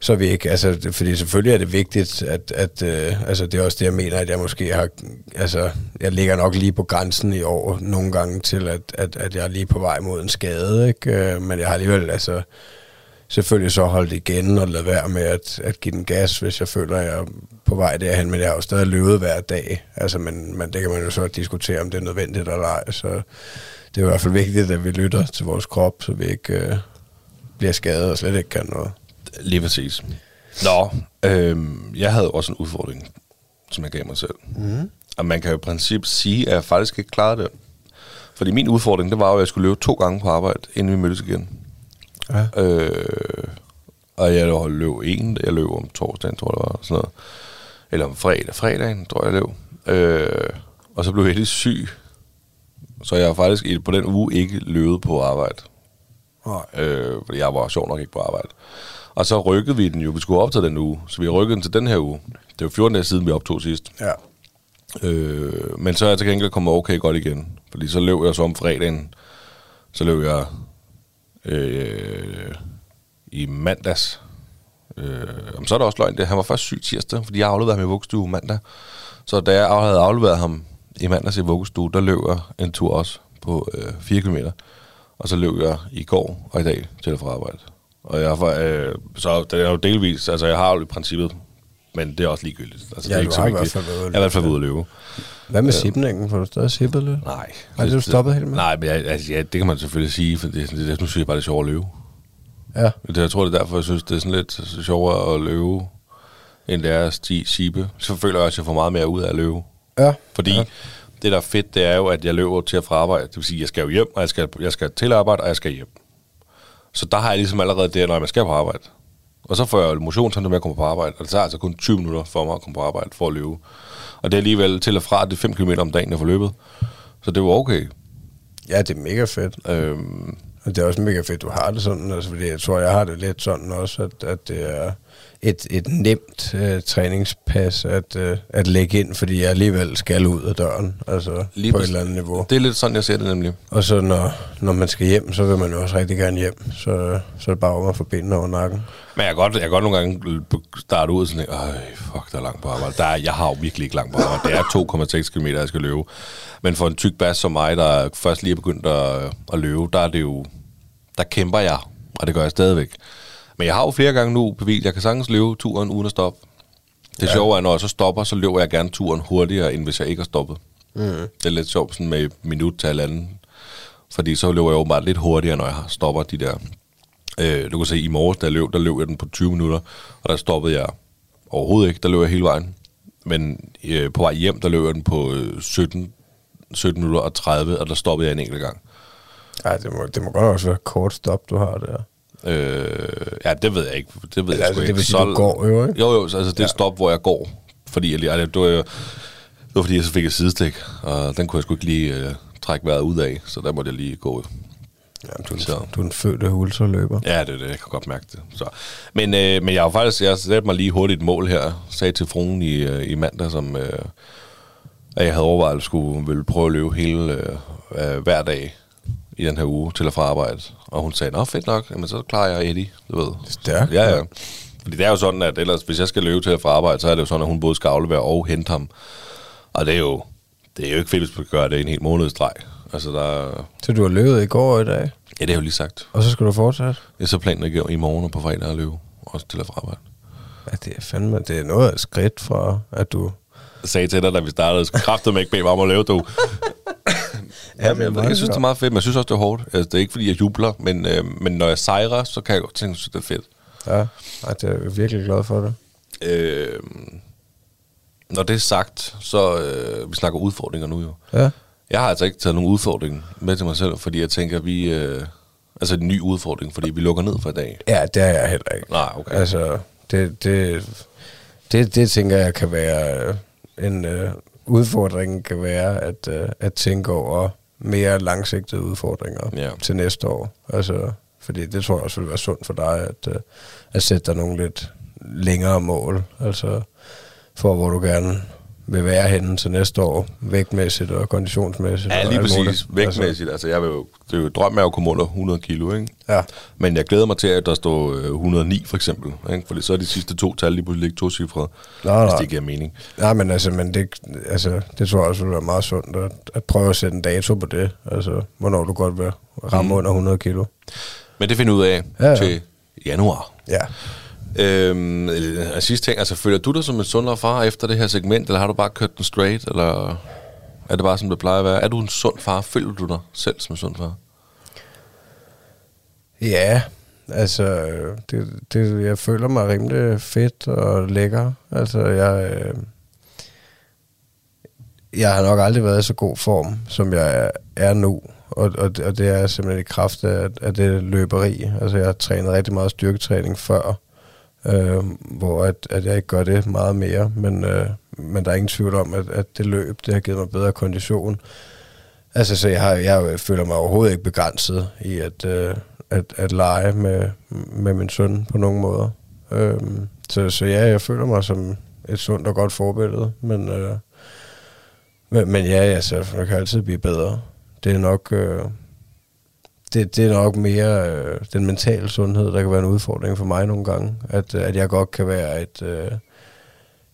så vi ikke, altså, fordi selvfølgelig er det vigtigt, at, at øh, altså, det er også det, jeg mener, at jeg måske har, altså, jeg ligger nok lige på grænsen i år nogle gange til, at, at, at jeg er lige på vej mod en skade, ikke? Øh, men jeg har alligevel, altså, selvfølgelig så holdt igen og lade være med at, at give den gas, hvis jeg føler, at jeg er på vej derhen, men jeg har jo stadig løbet hver dag, altså, men, men det kan man jo så diskutere, om det er nødvendigt eller ej, så det er i hvert fald vigtigt, at vi lytter til vores krop, så vi ikke øh, bliver skadet og slet ikke kan noget. Lige præcis. Nå, øhm, jeg havde også en udfordring, som jeg gav mig selv. Mm. Og man kan jo i princippet sige, at jeg faktisk ikke klarede det. Fordi min udfordring, det var jo, at jeg skulle løbe to gange på arbejde, inden vi mødtes igen. Ja. Øh, og jeg løb en, jeg løb om torsdagen, tror jeg det var, sådan noget. Eller om fredag, fredagen, tror jeg, jeg løb. Øh, og så blev jeg lidt syg. Så jeg har faktisk på den uge ikke løbet på arbejde. Nej. Øh, fordi jeg var sjov nok ikke på arbejde. Og så rykkede vi den jo. Vi skulle optage den uge. Så vi rykkede den til den her uge. Det var 14 dage siden, vi optog sidst. Ja. Øh, men så er jeg til gengæld kommet okay godt igen. Fordi så løb jeg så om fredagen. Så løb jeg øh, i mandags. Øh, om så er det også løgn det. Han var først syg tirsdag, fordi jeg afleverede ham i vuggestue mandag. Så da jeg havde afleveret ham i mandags i vuggestue, der løb jeg en tur også på øh, 4 km. Og så løb jeg i går og i dag til at fra arbejde. Og jeg var, øh, så det er jo delvis, altså jeg har jo i princippet, men det er også ligegyldigt. Altså, Ja, det er ikke så har i hvert vigtigt. at Jeg er i hvert fald ude at løbe. Hvad med sipningen? Får du stadig sippet lidt? Nej. Har du stoppet helt med? Nej, men jeg, altså, ja, det kan man selvfølgelig sige, for det, det, nu synes jeg bare, det er sjovt at løbe. Ja. Det, jeg tror, det er derfor, jeg synes, det er sådan lidt sjovere at løbe, end det er at stige sibe. Så føler jeg også, at jeg får meget mere ud af at løbe. Ja. Fordi Ja. det, der er fedt, det er jo, at jeg løber til og fra arbejde. Det vil sige, at jeg skal jo hjem, og jeg skal, jeg skal til arbejde, og jeg skal hjem. Så der har jeg ligesom allerede det, når jeg skal på arbejde. Og så får jeg motion, samtidig med at komme på arbejde. Og det tager altså kun 20 minutter for mig at komme på arbejde for at løbe. Og det er alligevel til og fra, det er 5 km om dagen, jeg får løbet. Så det var okay. Ja, det er mega fedt. Øhm, Og det er også mega fedt, du har det sådan, altså, fordi jeg tror, jeg har det lidt sådan også, at, at det er et, et nemt øh, træningspas at, øh, at lægge ind, fordi jeg alligevel skal ud af døren, altså Lige på et eller andet niveau. det er lidt sådan, jeg ser det nemlig. Og så når, når man skal hjem, så vil man jo også rigtig gerne hjem, så, så er det bare om at få benene over nakken. Men jeg kan godt, jeg kan godt nogle gange starte ud og sådan, Øj, fuck, der er langt på arbejde. Der er, jeg har jo virkelig ikke langt på arbejde. Det er 2,6 km, jeg skal løbe. Men for en tyk bas som mig, der først lige er begyndt at, at løbe, der er det jo, der kæmper jeg, og det gør jeg stadigvæk. Men jeg har jo flere gange nu bevist, at jeg kan sagtens løbe turen uden at stoppe. Det ja. sjove er, når jeg så stopper, så løber jeg gerne turen hurtigere, end hvis jeg ikke har stoppet. Mm. Det er lidt sjovt sådan med minut til halvanden. Fordi så løber jeg åbenbart lidt hurtigere, når jeg stopper de der... Øh, du kan se, i morges, der løb, der løb jeg den på 20 minutter, og der stoppede jeg overhovedet ikke. Der løb jeg hele vejen. Men øh, på vej hjem, der løb jeg den på øh, 17, 17 minutter og 30, og der stoppede jeg en enkelt gang. Ej, det må, det må godt også være kort stop, du har der. Øh, ja, det ved jeg ikke. Det ved Altså, jeg sgu det ikke. vil sige, du går jo, ikke? Jo, jo, så altså, det Ja. stop, hvor jeg går. Fordi jeg, altså, det, var, jo- det var fordi, jeg så fik et sidestik, og den kunne jeg sgu ikke lige øh, trække vejret ud af, så der måtte jeg lige gå. Jamen, du, er Så. du er en født ultraløber. Ja, det er det, jeg kan godt mærke det. Så. Men, øh, men jeg har faktisk, jeg satte mig lige hurtigt et mål her, sagde til fruen i, øh, i mandag, som, øh, at jeg havde overvejet, at jeg skulle ville prøve at løbe hele, øh, øh, hver dag i den her uge til og fra arbejde. Og hun sagde, nå fedt nok, jamen, så klarer jeg Eddie, du ved. Stærkt, Ja, ja. ja. Fordi det er jo sådan, at ellers, hvis jeg skal løbe til og fra arbejde, så er det jo sådan, at hun både skal aflevere og hente ham. Og det er jo, det er jo ikke fedt, hvis man gør det i en hel måned streg. Altså, der, Så du har løbet i går og i dag, ja, det er jo lige sagt. og så skal du fortsætte? Er så planen at gå i morgen og på fredag at løbe, også til og fra arbejde. Ja, det er fandme, det er noget af skridt fra, at du... Jeg sagde til dig, da vi startede, skal kraftedeme ikke bede mig om at lave, du. Ja, men jeg, jeg, synes, det er meget fedt, men jeg synes også, det er hårdt. Altså, det er ikke, fordi jeg jubler, men, øh, men når jeg sejrer, så kan jeg godt tænke, at det er fedt. Ja, Ej, det er virkelig glad for det. Øh, når det er sagt, så øh, vi snakker udfordringer nu jo. Ja. Jeg har altså ikke taget nogen udfordring med til mig selv, fordi jeg tænker, vi... Øh, altså en ny udfordring, fordi vi lukker ned for i dag. Ja, det er jeg heller ikke. Nej, okay. Altså, det, det, det, det tænker jeg kan være øh, en uh, udfordring, kan være at, uh, at tænke over mere langsigtede udfordringer Ja. til næste år. Altså, fordi det tror jeg også vil være sundt for dig, at, uh, at sætte dig nogle lidt længere mål. Altså, for hvor du gerne vil være henne til næste år, vægtmæssigt og konditionsmæssigt. Ja, lige præcis. Vægtmæssigt. Altså, jeg vil jo, det er jo drømmen jo at komme under 100 kilo, ikke? Ja. Men jeg glæder mig til, at der står øh, 109 for eksempel. Ikke? Fordi så er de sidste to tal lige pludselig ikke to cifre, hvis nej. det giver mening. Nej, men altså, men det, altså, det tror jeg også vil være meget sundt at, at prøve at sætte en dato på det. Altså, hvornår du godt vil ramme mm. under 100 kilo. Men det finder ud af Ja, ja. til januar. Ja. Øhm, øh, og sidste ting, altså føler du dig som en sundere far efter det her segment, eller har du bare kørt den straight, eller er det bare som det plejer at være? Er du en sund far? Føler du dig selv som en sund far? Ja, altså, det, det, jeg føler mig rimelig fedt og lækker. Altså, jeg, øh, jeg har nok aldrig været i så god form, som jeg er, nu. Og, og, det- og det er simpelthen i kraft af, af det løberi. Altså, jeg har trænet rigtig meget styrketræning før, øh, hvor at, at jeg ikke gør det meget mere. Men, øh, men der er ingen tvivl om, at, at det løb, det har givet mig bedre kondition. Altså, så jeg, har, jeg føler mig overhovedet ikke begrænset i at, øh, at, at lege med, med min søn på nogen måder. Øh, så, så ja, jeg føler mig som et sundt og godt forbillede, men, øh, men, men ja, altså, jeg kan altid blive bedre. Det er nok, øh, det, det er nok mere øh, den mentale sundhed, der kan være en udfordring for mig nogle gange. At, øh, at jeg godt kan være et, øh,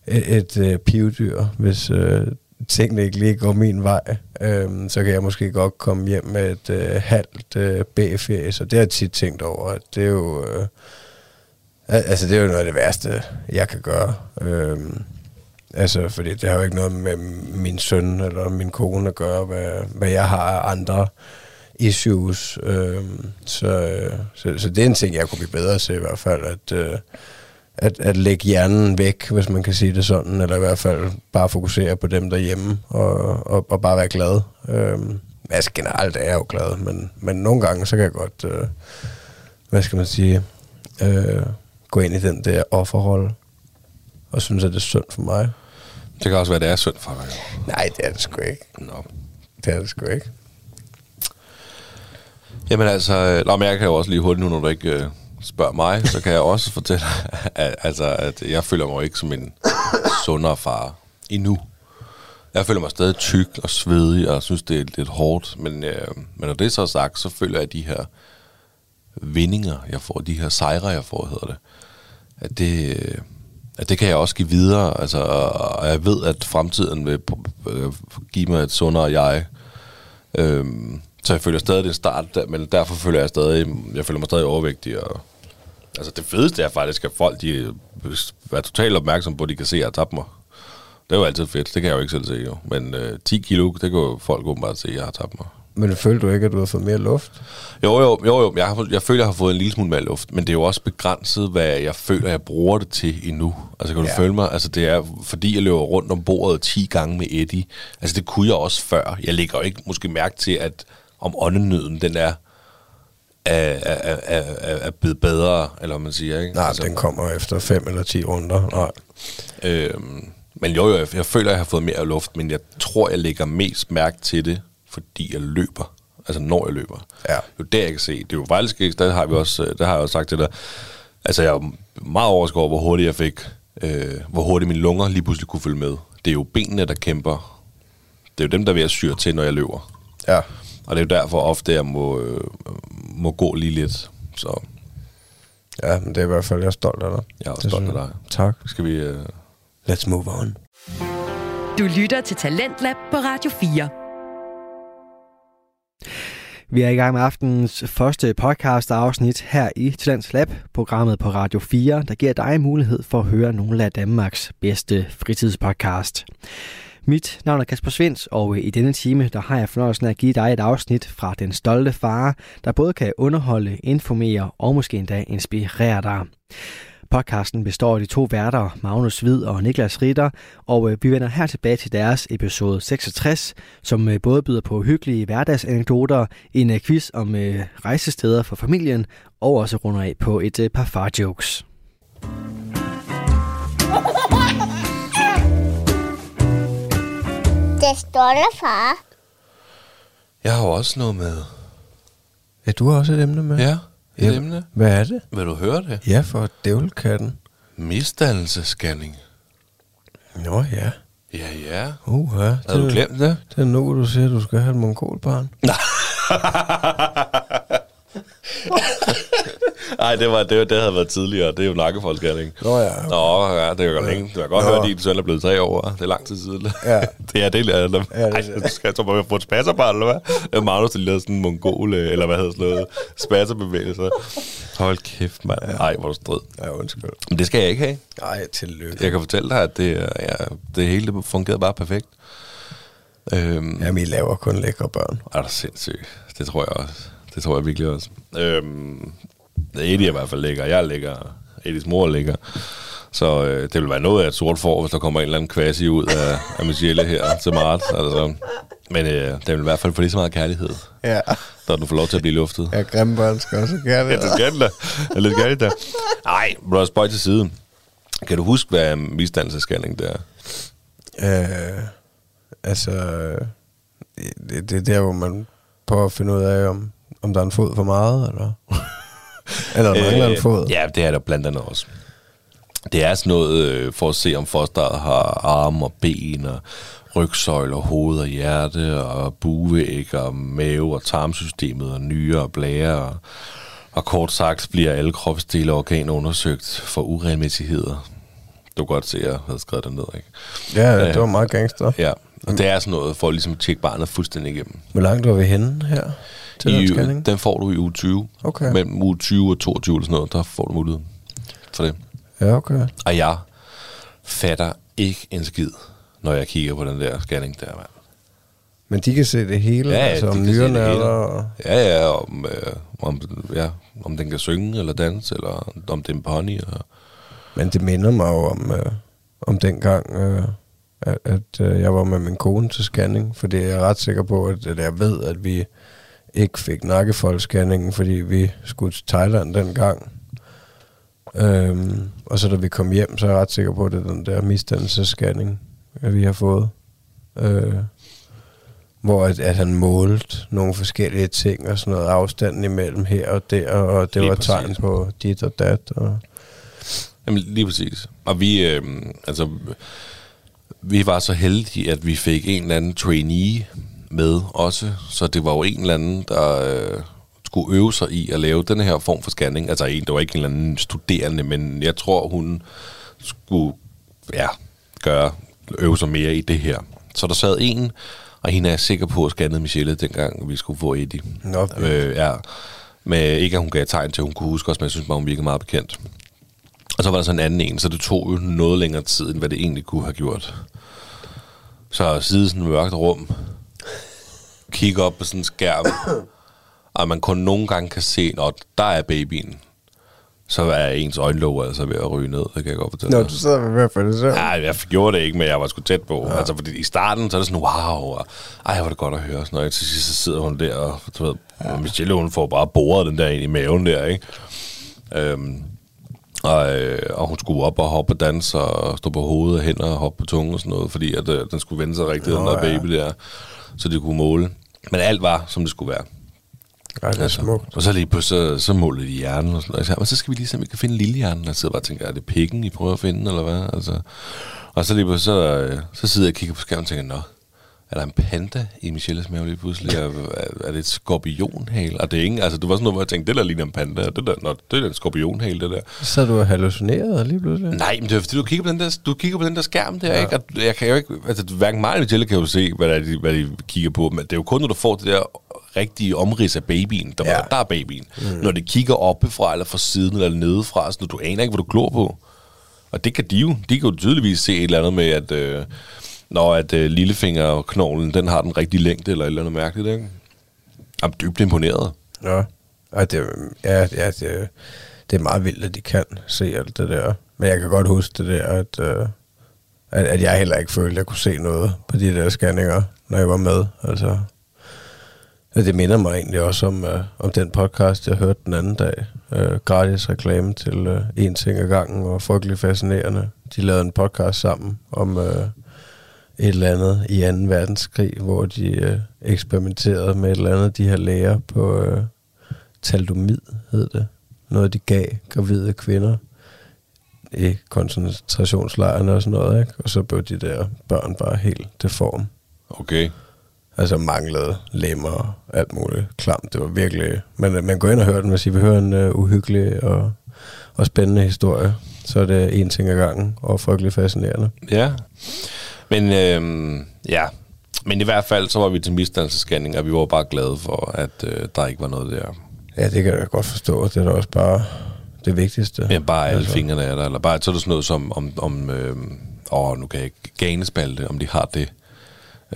et, et øh, pivdyr, hvis øh, tingene ikke lige går min vej. Øh, så kan jeg måske godt komme hjem med et øh, halvt øh, B-ferie. og det har jeg tit tænkt over, at det er jo... Øh, altså, det er jo noget af det værste, jeg kan gøre. Øhm, altså, fordi det har jo ikke noget med min søn eller min kone at gøre, hvad, hvad jeg har af andre issues. Øhm, så, øh, så, så det er en ting, jeg kunne blive bedre til i hvert fald, at... Øh, at, at lægge hjernen væk, hvis man kan sige det sådan, eller i hvert fald bare fokusere på dem derhjemme, og, og, og bare være glad. Øhm, altså generelt er jeg jo glad, men, men nogle gange, så kan jeg godt, øh, hvad skal man sige, øh, gå ind i den der offerrolle, og synes, at det er sundt for mig. Det kan også være, det er synd for dig. Nej, det er det sgu ikke. Nå. Det er det sgu ikke. Jamen altså, øh, nå, men jeg kan jo også lige hurtigt nu, når du ikke øh, spørger mig, så kan jeg også (laughs) fortælle, at, altså, at jeg føler mig jo ikke som en sundere far endnu. Jeg føler mig stadig tyk og svedig, og synes, det er lidt hårdt. Men, øh, men når det så sagt, så føler jeg, at de her vindinger, jeg får, de her sejre, jeg får, hedder det, at det, øh, at det kan jeg også give videre. Altså, og jeg ved, at fremtiden vil give mig et sundere jeg. Øhm, så jeg føler stadig, det er en start, men derfor føler jeg stadig, jeg føler mig stadig overvægtig. Og, altså det fedeste er faktisk, at folk de er totalt opmærksomme på, at de kan se, at jeg har tabt mig. Det er jo altid fedt. Det kan jeg jo ikke selv se, jo. Men øh, 10 kilo, det kan jo folk åbenbart se, at jeg har tabt mig. Men føler du ikke, at du har fået mere luft? Jo, jo, jo, jo. Jeg, har, jeg føler, jeg har fået en lille smule mere luft, men det er jo også begrænset, hvad jeg føler, jeg bruger det til endnu. Altså, kan du Ja. føle mig? Altså, det er, fordi jeg løber rundt om bordet 10 gange med Eddie. Altså, det kunne jeg også før. Jeg lægger jo ikke måske mærke til, at om åndenøden, den er, er, er, er, er, blevet bedre, eller man siger, ikke? Nej, altså, den kommer efter 5 eller 10 runder. Nej. Øhm, men jo, jo, jeg, jeg føler, jeg har fået mere luft, men jeg tror, jeg lægger mest mærke til det, fordi jeg løber. Altså, når jeg løber. Ja. Det er jo der, jeg kan se. Det er jo faktisk der har, vi også, øh, der har jeg også sagt til dig. Altså, jeg er meget overrasket over, hvor hurtigt jeg fik, øh, hvor hurtigt mine lunger lige pludselig kunne følge med. Det er jo benene, der kæmper. Det er jo dem, der er ved at syre til, når jeg løber. Ja. Og det er jo derfor ofte, jeg må, øh, må gå lige lidt. Så Ja, men det er i hvert fald, jeg er stolt af dig. jeg er også stolt af dig. Tak. Skal vi... Øh, Let's move on. Du lytter til Talentlab på Radio 4. Vi er i gang med aftenens første podcast afsnit her i Talents Lab, programmet på Radio 4, der giver dig mulighed for at høre nogle af Danmarks bedste fritidspodcast. Mit navn er Kasper Svens, og øh, i denne time der har jeg fornøjelsen af at give dig et afsnit fra Den Stolte Far, der både kan underholde, informere og måske endda inspirere dig. Podcasten består af de to værter, Magnus Hvid og Niklas Ritter, og øh, vi vender her tilbage til deres episode 66, som øh, både byder på hyggelige hverdagsanekdoter, en quiz om rejsesteder for familien, og også runder af på et par far-jokes. Det stolte far. jeg har jo også noget med... Ja, du har også et emne med. Ja, et Ja. emne. Hvad er det? Vil du høre det? Ja, for dævelkatten. Misdannelsesscanning. Nå ja. Ja, ja. Uh, ja. Har du glemt det? Det er nu, du siger, at du skal have et mongolbarn. (laughs) (laughs) Nej, det, var, det, var, det havde været tidligere. Det er jo nakkefoldsscanning. Nå ja. Nå, ja, det er jo længe. Du kan godt Nå. høre, at din søn er blevet tre år. Det er lang tid siden. Ja. (laughs) det er det, eller, eller, Ja, det- ej, du skal så bare få et spasserbarn, eller hvad? Magnus, der lavede sådan en mongol, øh, eller hvad hedder sådan noget, spasserbevægelser. Hold kæft, mand. Nej, hvor du strid. Ja, undskyld. Men det skal jeg ikke have. Nej, tillykke. Jeg kan fortælle dig, at det, ja, det hele fungerede bare perfekt. Øhm, Jamen, I laver kun lækre børn. er der sindssygt. Det tror jeg også. Det tror jeg virkelig også. Øhm, Eddie er i hvert fald lækker. Jeg er lækker. Eddies mor er lækker. Så øh, det vil være noget af et sort for, hvis der kommer en eller anden kvasi ud af, af Michelle her til Mart. Altså. Men øh, det vil i hvert fald få lige så meget kærlighed, Ja. når den får lov til at blive luftet. Ja, grimme børn skal også gerne. Ja, det skal den da. Det er lidt galt der. Nej, bro, spøj til siden. Kan du huske, hvad misdannelsesscanning det er? Øh, altså, det, det er der, hvor man prøver at finde ud af, om, om der er en fod for meget, eller, (laughs) eller der mangler en fod. Ja, det er der blandt andet også. Det er sådan noget øh, for at se, om fosteret har arme og ben og rygsøjler, hoved og hjerte og buvæg og mave og tarmsystemet og nyre og blære og, og kort sagt bliver alle kropsdele og organer undersøgt for uregelmæssigheder. Du kan godt se, at jeg havde skrevet det ned, ikke? Ja, det var meget gangster. Ja, og det er sådan noget for at ligesom tjekke barnet fuldstændig igennem. Hvor langt var vi henne her til den scanning? den får du i uge 20. Okay. Mellem uge 20 og 22 eller sådan noget, der får du muligheden for det. Ja, okay. Og jeg fatter ikke en skid, når jeg kigger på den der scanning der, mand. Men de kan se det hele, Ja, altså om nyrerne er der. Ja, ja, om, øh, om, ja, om den kan synge eller danse, eller om det er en pony. Og, Men det minder mig jo om, øh, om dengang, øh, at, at øh, jeg var med min kone til scanning, fordi jeg er ret sikker på, at, at jeg ved, at vi ikke fik nakkefoldsscanningen, fordi vi skulle til Thailand dengang. Øhm, og så da vi kom hjem, så er jeg ret sikker på, at det er den der misdannelsesscanning, at vi har fået. Øh, hvor at, at han målte nogle forskellige ting og sådan noget afstanden imellem her og der, og det Lige var præcis. tegn på dit og dat. Og jamen, lige præcis. Og vi, øh, altså, vi var så heldige, at vi fik en eller anden trainee med også. Så det var jo en eller anden, der øh, skulle øve sig i at lave den her form for scanning. Altså en, det var ikke en eller anden studerende, men jeg tror, hun skulle ja, gøre, øve sig mere i det her. Så der sad en, og hende er jeg sikker på at scannede Michelle, dengang vi skulle få Eddie. Nå, øh, ja. Med, ikke at hun gav tegn til, at hun kunne huske os, men jeg synes bare, hun virkede meget bekendt. Og så var der så en anden en, så det tog jo noget længere tid, end hvad det egentlig kunne have gjort. Så sidde i sådan et mørkt rum, kigge op på sådan en skærm, (coughs) og man kun nogle gange kan se, når der er babyen, så er ens øjenlåg altså ved at ryge ned, det kan jeg godt fortælle Nå, du sidder ved hvert fald så. Ja, jeg gjorde det ikke, men jeg var sgu tæt på. Ja. Altså, fordi i starten, så er det sådan, wow, og, ej, er det godt at høre. Sådan. Til sidst, så sidder hun der, og du ved, ja. Michelle, hun får bare boret den der ind i maven der, ikke? Øhm, og, øh, og hun skulle op og hoppe og danse, og stå på hovedet og hænder og hoppe på tungen og sådan noget, fordi at, øh, den skulle vende sig rigtigt, den der ja. baby der, så de kunne måle. Men alt var, som det skulle være. Ej, det er smukt. Og så lige pludselig, så, så målede de hjernen og sådan noget. Men så skal vi lige se, om vi kan finde lillehjernen. Og sidder bare og tænker, er det pikken, I prøver at finde, eller hvad? Altså, og så lige pludselig, så, øh, så sidder jeg og kigger på skærmen og tænker, nå, er der en panda i Michelles mave lige pludselig? Er, er, er det et skorpionhale? Og det er ingen, altså, det var sådan noget, hvor jeg tænkte, det der ligner en panda. Det der, nå, det er en skorpionhale, det der. Så du hallucineret lige pludselig? Nej, men det er fordi, du kigger på den der, du kigger på den der skærm der, ja. ikke? Og jeg kan jo ikke, altså hverken mig eller Michelle kan jo se, hvad, der er, de, hvad de kigger på, men det er jo kun, når du får det der rigtige omrids af babyen, der, ja. der er babyen. Mm. Når det kigger oppefra, eller fra siden, eller nedefra, så du aner ikke, hvad du glor på. Og det kan de jo. De kan jo tydeligvis se et eller andet med, at øh, når at øh, lillefingerknoglen, den har den rigtige længde, eller et eller andet mærkeligt, ikke? Jeg er dybt imponeret. Ja. Ej, det, ja, ja det, det er meget vildt, at de kan se alt det der. Men jeg kan godt huske det der, at, øh, at, at jeg heller ikke følte, at jeg kunne se noget på de der scanninger, når jeg var med. Altså, ja, det minder mig egentlig også om, øh, om den podcast, jeg hørte den anden dag. Øh, gratis reklame til øh, En ting ad gangen, og frygtelig fascinerende. De lavede en podcast sammen om øh, et eller andet i 2. verdenskrig, hvor de øh, eksperimenterede med et eller andet, de her læger på øh, taldomid, hed det. Noget, de gav gravide kvinder i koncentrationslejrene og sådan noget, ikke? Og så blev de der børn bare helt deform. Okay. Altså manglede lemmer og alt muligt klamt. Det var virkelig... Men man går ind og hører den, hvis I vil høre en uh, uhyggelig og, og spændende historie, så er det en ting ad gangen, og frygtelig fascinerende. Ja. Men øhm, ja, men i hvert fald så var vi til misdannelsesscanning, og vi var bare glade for, at øh, der ikke var noget der. Ja, det kan jeg godt forstå. Det er da også bare det vigtigste. Men bare alle Altså. fingrene er der, eller bare så er det sådan noget som, om, om øh, åh, nu kan jeg ikke, ganespalte, om de har det.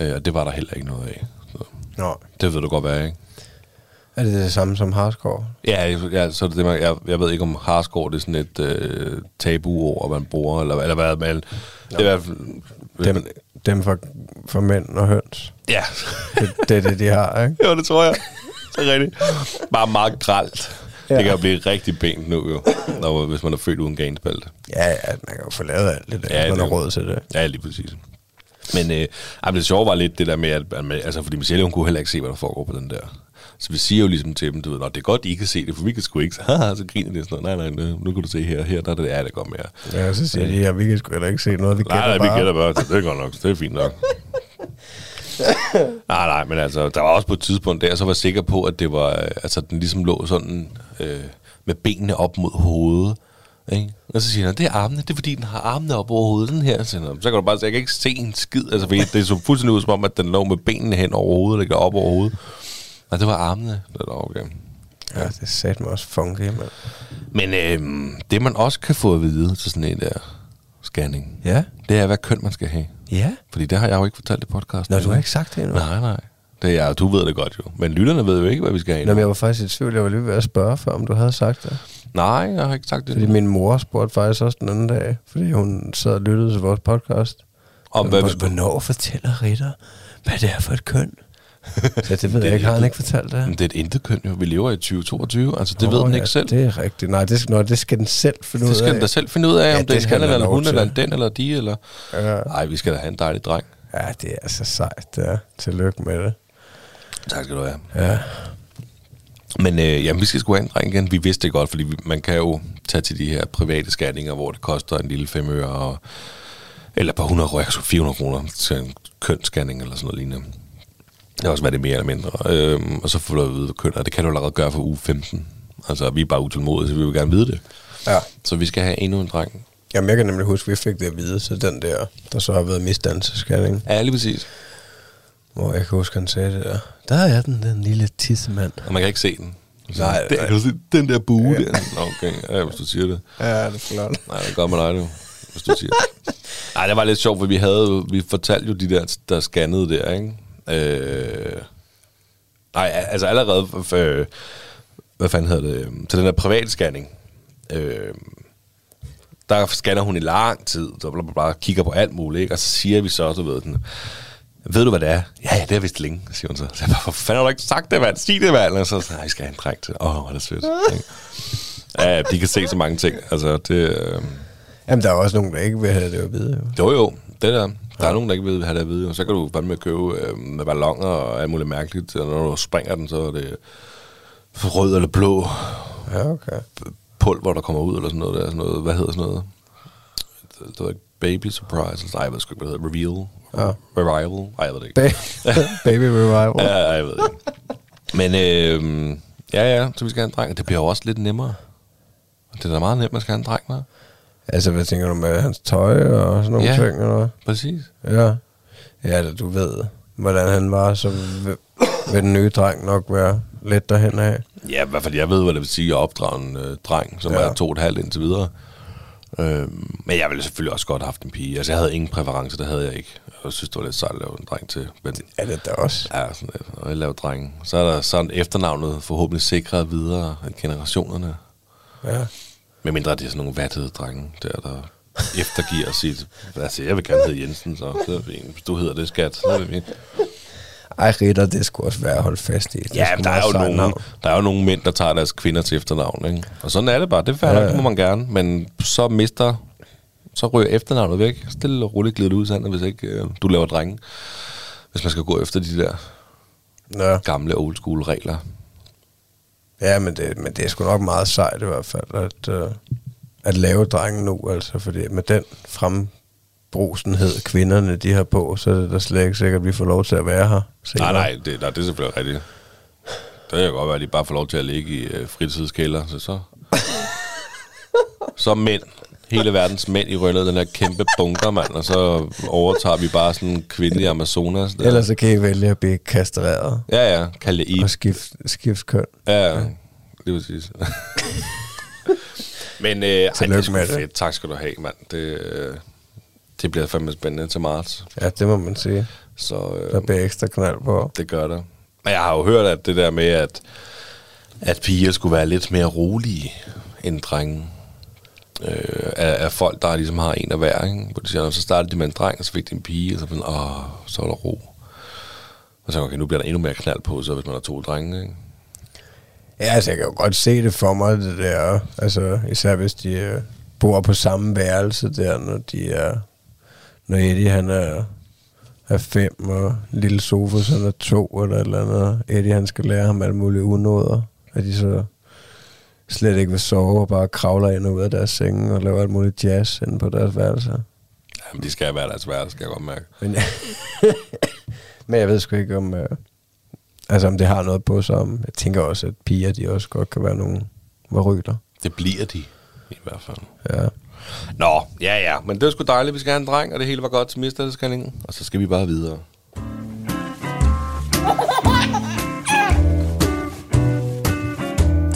Øh, og det var der heller ikke noget af. Så, Nå. det ved du godt være, ikke? Er det det samme som hardcore? Ja, ja så er det det, man, jeg, jeg ved ikke om hardcore, det er sådan et øh, tabu-ord, man bruger, eller, eller hvad, men det er i hvert fald... Dem, man- dem for, for mænd og høns. Ja, Det, det er det, de har, ikke? (laughs) jo, det tror jeg. Det er rigtigt. Bare meget gralt. Ja. Det kan jo blive rigtig pænt nu, jo, når, hvis man er født uden ganespalte. Ja, ja, man kan jo få lavet alt det der, Ja, man har råd til det. Ja, lige præcis. Men øh, men det sjove var lidt det der med, at, at altså, fordi Michelle, hun kunne heller ikke se, hvad der foregår på den der. Så vi siger jo ligesom til dem, du ved, Nå, det er godt, I kan se det, for vi kan sgu ikke. Så, (laughs) haha, så griner de sådan noget. Nej, nej, nu, nu kan du se her, her, der er det, ja, det godt mere. Ja, så siger de, ja, vi kan sgu heller ikke se noget, vi Nej, gætter nej, vi bare. gætter bare. Det er godt nok, det er fint nok. (laughs) nej, nej, men altså, der var også på et tidspunkt der, så var jeg sikker på, at det var, øh, altså, den ligesom lå sådan øh, med benene op mod hovedet. Ikke? Og så siger han, det er armene, det er fordi, den har armene op over hovedet, den her. Så, så kan du bare sige, jeg kan ikke se en skid, altså, fordi det så fuldstændig ud som om, at den lå med benene hen over hovedet, eller op over hovedet. Og det var armene. Det var okay. Ja, det er sat mig også funky, mand. Men øh, det, man også kan få at vide til sådan en der scanning, Ja? det er, hvad køn man skal have. Ja? Fordi det har jeg jo ikke fortalt i podcasten. Nå, du har ikke sagt det endnu? Nej, nej. Det er, du ved det godt jo. Men lytterne ved jo ikke, hvad vi skal have. Nå, men jeg var faktisk i tvivl. Jeg var lige ved at spørge før, om du havde sagt det. Nej, jeg har ikke sagt det. Fordi min mor spurgte faktisk også den anden dag, fordi hun sad og lyttede til vores podcast. Om hvad Hvornår fortæller Ritter, hvad det er for et køn? Så det ved jeg ikke. Har han ikke fortalt det? Men det er et intet køn jo. Vi lever i 2022. Altså, det ved Åh, den ja, ikke selv. Det er rigtigt. Nej, det skal, nå, det skal den selv finde ud af. Det skal den da selv finde ud af, Ja, om det det er han eller lov hun, til. eller en den, eller de, eller... Ja. Nej, vi skal da have en dejlig dreng. ja, det er så sejt, det er. Tillykke med det. Tak skal du have. Ja. Men øh, jamen, vi skal sgu have en dreng igen. Vi vidste det godt, fordi vi, man kan jo tage til de her private scanninger, hvor det koster en lille femøre, og, eller på 100 kroner, 400 kroner til en kønsscanning eller sådan noget lignende. Det har også været det mere eller mindre. Øhm, og så får du at vide, hvad køn er. Det kan du allerede gøre for uge 15. Altså, vi er bare utålmodige, så vi vil gerne vide det. ja. Så vi skal have endnu en dreng. Jamen, jeg kan nemlig huske, at vi fik det at vide, så den der, der så har været misdansescanning, Ja, lige præcis. hvor jeg kan huske, han sagde det der. Der er den, den lille tissemand. Og man kan ikke se den. Så, Nej, der, nej. kan du se den der bue ja. der? Nå, Okay, ja, hvis du siger det. Ja, det er flot. Nej, det gør med dig nu. hvis du siger det. (laughs) Nej, det var lidt sjovt, for vi havde vi fortalte jo de der, der scannede der, ikke? Øh, nej, altså allerede, øh, hvad fanden hedder det, til den der private scanning, øh, der scanner hun i lang tid, så bla, bla, bla, kigger på alt muligt, ikke? og så siger vi så, du ved, den, ved du, hvad det er? Ja, ja, det har jeg vidst længe, siger hun så. Så jeg bare, hvor fanden har du ikke sagt det, mand? Sig det, mand. Og så, nej, jeg skal have en dreng til. Åh, oh, hvor er det sødt. ja, de kan se så mange ting. Altså, det, øh, Jamen, der er også nogen, der ikke vil have det at vide. Jo. jo, jo, det der. Der er nogen, der ikke ved, hvad det er at vide. Så kan du bare med købe øh, med ballonger og alt muligt mærkeligt. Og når du springer den, så er det rød eller blå Ja, okay. pulver, der kommer ud, eller sådan noget. Der. Sådan noget hvad hedder sådan noget? Det, det var ikke baby surprise. Nej, jeg ved sgu ikke, hvad det hedder. Reveal? Ja. Revival? Nej, jeg ved det ikke. Ba- (laughs) Baby revival. Ja, jeg ved det ikke. Men øh, ja, ja, så vi skal have en dreng. Det bliver jo også lidt nemmere. Det er da meget nemt, man skal have en dreng med. Altså, hvad tænker du med hans tøj og sådan nogle Ja. ting? Eller? hvad? Præcis. Ja. Ja, da du ved, hvordan han var, så vil, vil den nye dreng nok være lidt derhen af. Ja, i hvert fald jeg ved, hvad det vil sige at opdrage en øh, dreng, som Ja. er to og et halvt indtil videre. Øh, men jeg ville selvfølgelig også godt have haft en pige. Altså, jeg havde ingen præference, det havde jeg ikke. Jeg synes, det var lidt sejt at lave en dreng til. Men Er det da også? ja, sådan lidt. Og jeg lavede drenge. Så er der sådan efternavnet forhåbentlig sikret videre af generationerne. Ja. Med mindre det er sådan nogle vattede drenge, der, der eftergiver sit... Altså, jeg vil gerne hedde Jensen, så fint. Hvis du hedder det, skat, så er det fint. Ej, Ritter, det skulle også være at holde fast i. Det Ja, der er, jo nogle, navn. der er jo nogle mænd, der tager deres kvinder til efternavn, ikke? Og sådan er det bare. Det er fair, Ja, det må man gerne. Men så mister... Så ryger efternavnet væk. Stille og roligt glider det ud, Sander, hvis ikke øh, du laver drenge. Hvis man skal gå efter de der Ja. gamle old school regler. Ja, men det, men det er sgu nok meget sejt i hvert fald, at, uh, at lave drengen nu, altså, fordi med den frembrusenhed, kvinderne de har på, så er det da slet ikke sikkert, at vi får lov til at være her. senere. Nej, nej, det, nej, det er selvfølgelig rigtigt. Det kan godt være, at de bare får lov til at ligge i øh, fritidskælder. Så, så, (laughs) så mænd. Hele verdens mænd i røllet, den her kæmpe bunker, mand. Og så overtager vi bare sådan en kvinde i Amazonas. Der. Ellers så kan I vælge at blive kastreret Ja, ja. Kald det i. og skift, skifte køn. Ja, ja. det vil sige. Men øh, ej, det er sgu med det. fedt. Tak skal du have, mand. Det, øh, det bliver fandme spændende til marts. Ja, det må man sige. Så Der øh, bliver ekstra knald på. det gør det. Men jeg har jo hørt, at det der med, at, at piger skulle være lidt mere rolige end drenge. Øh, af, af folk, der ligesom har en af hver. Ikke? Hvor de siger, så startede de med en dreng, og så fik de en pige, og så, sådan, Åh, så var der ro. Og så okay, nu bliver der endnu mere knald på, så hvis man har to drenge. Ikke? Ja, altså, jeg kan jo godt se det for mig, det der. Altså, især hvis de øh, bor på samme værelse der, når de er... Når Eddie, han er, er fem, og lille Sofus, han er to, eller et eller andet. Eddie, han skal lære ham alle mulige unåder. At de så slet ikke vil sove, og bare kravler ind og ud af deres senge, og laver alt muligt jazz inde på deres værelse. Jamen, de skal være deres værelse, skal jeg godt mærke. Men, jeg, (laughs) men jeg ved sgu ikke, om, øh, altså, om det har noget på sig. Jeg tænker også, at piger, de også godt kan være nogle varygler. Det bliver de, i hvert fald. Ja. Nå, ja ja, men det er sgu dejligt, vi skal have en dreng, og det hele var godt til misterskallingen. Og så skal vi bare videre.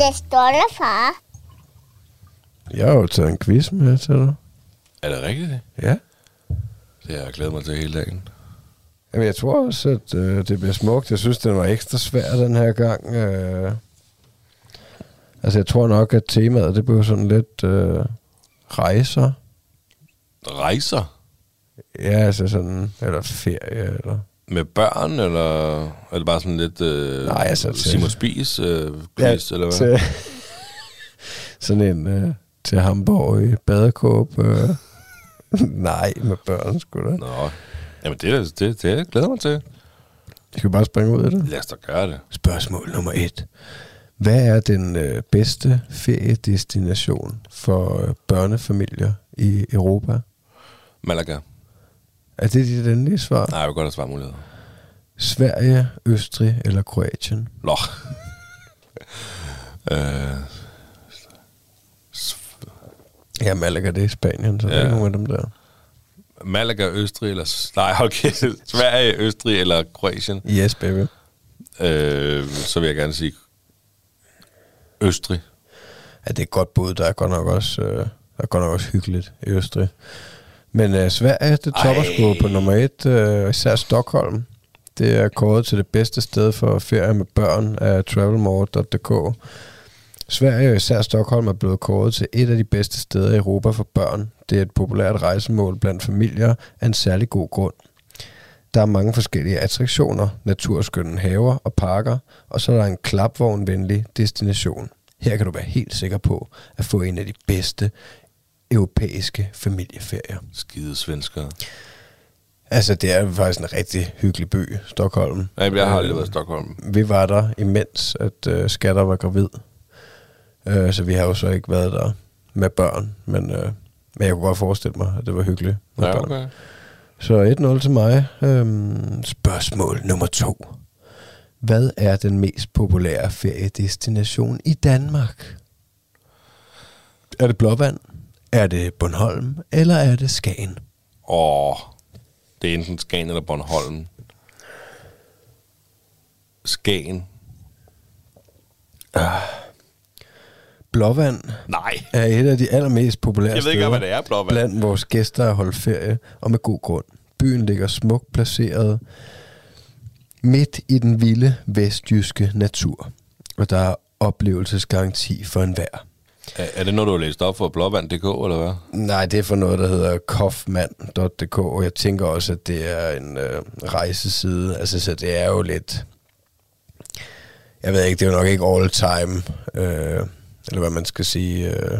Det står der, far. Jeg har jo taget en quiz med til dig. Er det rigtigt? Ja. Det har jeg glædet mig til hele dagen. Jamen, jeg tror også, at øh, det bliver smukt. Jeg synes, den var ekstra svær den her gang. Øh. Altså, jeg tror nok, at temaet, det blev sådan lidt øh, rejser. Rejser? Ja, altså sådan, eller ferie, eller... Med børn, eller er det bare sådan lidt øh, Nej, altså Simon Spies øh, quiz, eller hvad? Til, (laughs) sådan en øh, til Hamburg i badekåb. Øh. (laughs) Nej, med børn, sgu da. Nå, jamen det, er- det, det, det glæder jeg mig til. Jeg skal bare springe ud af det. Lad os da gøre det. Spørgsmål nummer et. Hvad er den øh, bedste feriedestination for øh, børnefamilier i Europa? Malaga. Er det dit endelige svar? Nej, jeg vil godt have svarmuligheder. Sverige, Østrig eller Kroatien? Nå. (laughs) øh, Ja, Malaga, det er Spanien, så ja. det er ikke nogen af dem der. Malaga, Østrig, eller... Nej, okay. (laughs) Sverige, Østrig eller Kroatien. Yes, baby. Øh, så vil jeg gerne sige Østrig. Ja, det er et godt bud. Der er godt nok også øh, er godt nok også hyggeligt i Østrig. Men uh, Sverige, det topper sgu på nummer et, uh, især Stockholm. Det er kåret til det bedste sted for ferie med børn af travelmore.dk. Sverige og især Stockholm er blevet kåret til et af de bedste steder i Europa for børn. Det er et populært rejsemål blandt familier af en særlig god grund. Der er mange forskellige attraktioner, naturskønne haver og parker, og så er der en klapvognvenlig destination. Her kan du være helt sikker på at få en af de bedste europæiske familieferier. Skide svenskere. Altså, det er faktisk en rigtig hyggelig by, Stockholm. Nej, jeg har aldrig Øh, været i Stockholm. Vi var der, imens at øh, skatter var gravid. Øh, så vi har jo så ikke været der med børn, men, øh, men jeg kunne godt forestille mig, at det var hyggeligt med Ja, børn. okay. Så 1-0 til mig. Øhm, spørgsmål nummer to. Hvad er den mest populære feriedestination i Danmark? Er det Blåvand? Er det Bornholm? Eller er det Skagen? Åh, det er enten Skagen eller Bornholm. Skagen. Blåvand Nej. er et af de allermest populære Jeg ved ikke, steder hvad det er, Blåvand. blandt vores gæster at holde ferie, og med god grund. Byen ligger smukt placeret midt i den vilde vestjyske natur, og der er oplevelsesgaranti for enhver. Er, er det noget, du har læst op for blåvand.dk, eller hvad? Nej, det er for noget, der hedder kofmand.dk, og jeg tænker også, at det er en øh, rejseside. Altså, så det er jo lidt... Jeg ved ikke, det er jo nok ikke all time, øh, eller hvad man skal sige. Øh,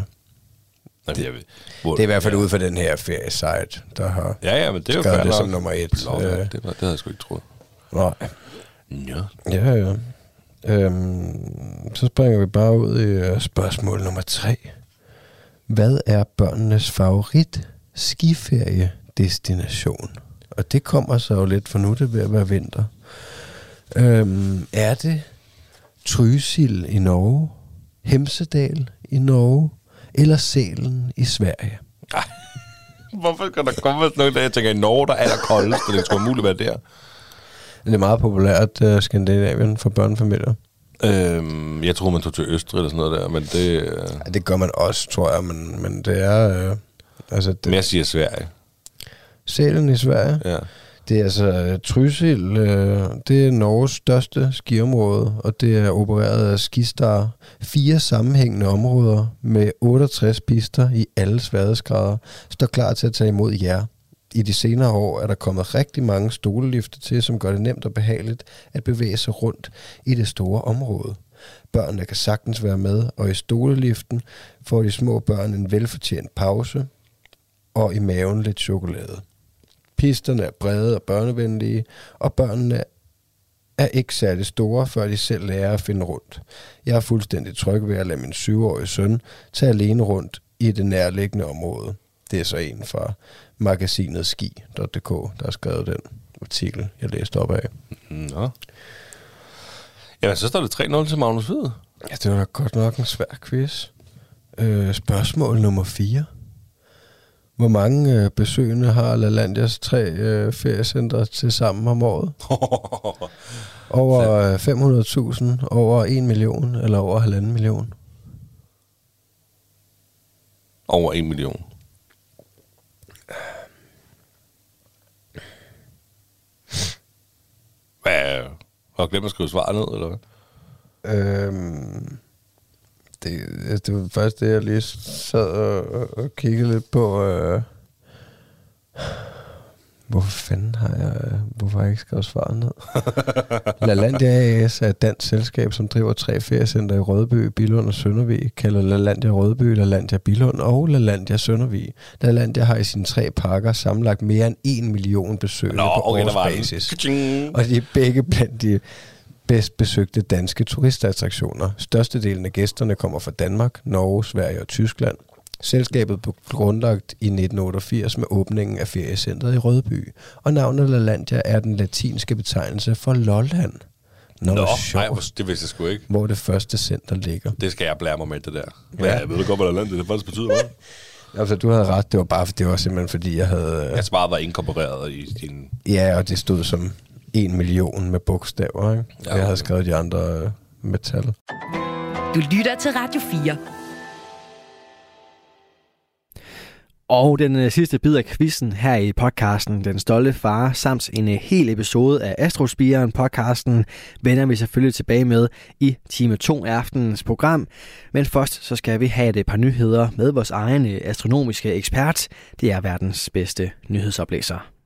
Nej, det, jeg ved, hvor, det er i hvert fald ja. ud fra den her feriesite, der har Ja, ja, men det er jo skrevet det som nummer et. Blåvand, Øh, det, var, det havde jeg sgu ikke troet. nej. Ja. Ja, ja. Øhm, så springer vi bare ud i øh, spørgsmål nummer tre. Hvad er børnenes favorit skiferiedestination? Og det kommer så jo lidt, for nu det ved at være vinter. Øhm, er det Trysil i Norge, Hemsedal i Norge, eller Selen i Sverige? Hvorfor skal der komme sådan noget, der jeg tænker, i Norge, der er der koldest, og det skulle muligt være der? Det er meget populært uh, Skandinavien for børnefamilier. Øhm, jeg tror, man tog til Østrig eller sådan noget der, men det... Øh, Ja, det gør man også, tror jeg, men, men det er... Øh, altså, det, men jeg siger Sverige. Sælen i Sverige, Ja. det er altså øh, Trysil, øh, det er Norges største skiområde, og det er opereret af Skistar. Fire sammenhængende områder med 68 pister i alle sværhedsgrader står klar til at tage imod jer. I de senere år er der kommet rigtig mange stolelifte til, som gør det nemt og behageligt at bevæge sig rundt i det store område. Børnene kan sagtens være med, og i stoleliften får de små børn en velfortjent pause, og i maven lidt chokolade. Pisterne er brede og børnevenlige, og børnene er ikke særlig store, før de selv lærer at finde rundt. Jeg er fuldstændig tryg ved at lade min syvårige søn tage alene rundt i det nærliggende område. Det er så en fra magasinet ski.dk, der har skrevet den artikel, jeg læste op af. Nå. Jamen, så står det 3-0 til Magnus Hvid. Ja, det var da godt nok en svær quiz. Øh, spørgsmål nummer 4. Hvor mange øh, besøgende har LaLandias tre øh, feriecentre til sammen om året? (laughs) Over øh, 500.000, over 1 million eller over 1,5 million? Over 1 million. Hvad? Har du glemt at skrive svaret ned, eller hvad? Øhm, det, altså, det var faktisk det, jeg lige sad og, og, og kiggede lidt på. Øh, hvorfor fanden har jeg, øh, hvorfor har jeg ikke skrevet svaret ned? (laughs) LaLandia AS er et dansk selskab, som driver tre feriecenter i Rødby, Bilund og Søndervig, kalder LaLandia Rødby, LaLandia Bilund og LaLandia Søndervig. LaLandia har i sine tre parker sammenlagt mere end 1 million besøgende på årsbasis. Ka-ching. Og de er begge blandt de bedst besøgte danske turistattraktioner. Størstedelen af gæsterne kommer fra Danmark, Norge, Sverige og Tyskland. Selskabet blev grundlagt i 1988 med åbningen af feriecentret i Rødby, og navnet LaLandia er den latinske betegnelse for Lolland. Nå, Nå, nej, det vidste jeg sgu ikke. hvor det første center ligger. Det skal jeg blære mig med, det der. Ja. Ja. Jeg ved du godt, hvad landet det faktisk betyder, hvad? (laughs) Altså, du havde ret, det var bare det var simpelthen fordi, jeg havde... Jeg svaret var inkorporeret i din... Ja, og det stod som en million med bogstaver, ikke? Ja, jeg havde skrevet de andre øh, med tal. Du lytter til Radio 4. Og den øh, sidste bid af quizzen her i podcasten, Den Stolte Far, samt en øh, hel episode af Astrospiren podcasten, vender vi selvfølgelig tilbage med i time 2 af aftenens program. Men først så skal vi have et øh, par nyheder med vores egen astronomiske ekspert. Det er verdens bedste nyhedsoplæser.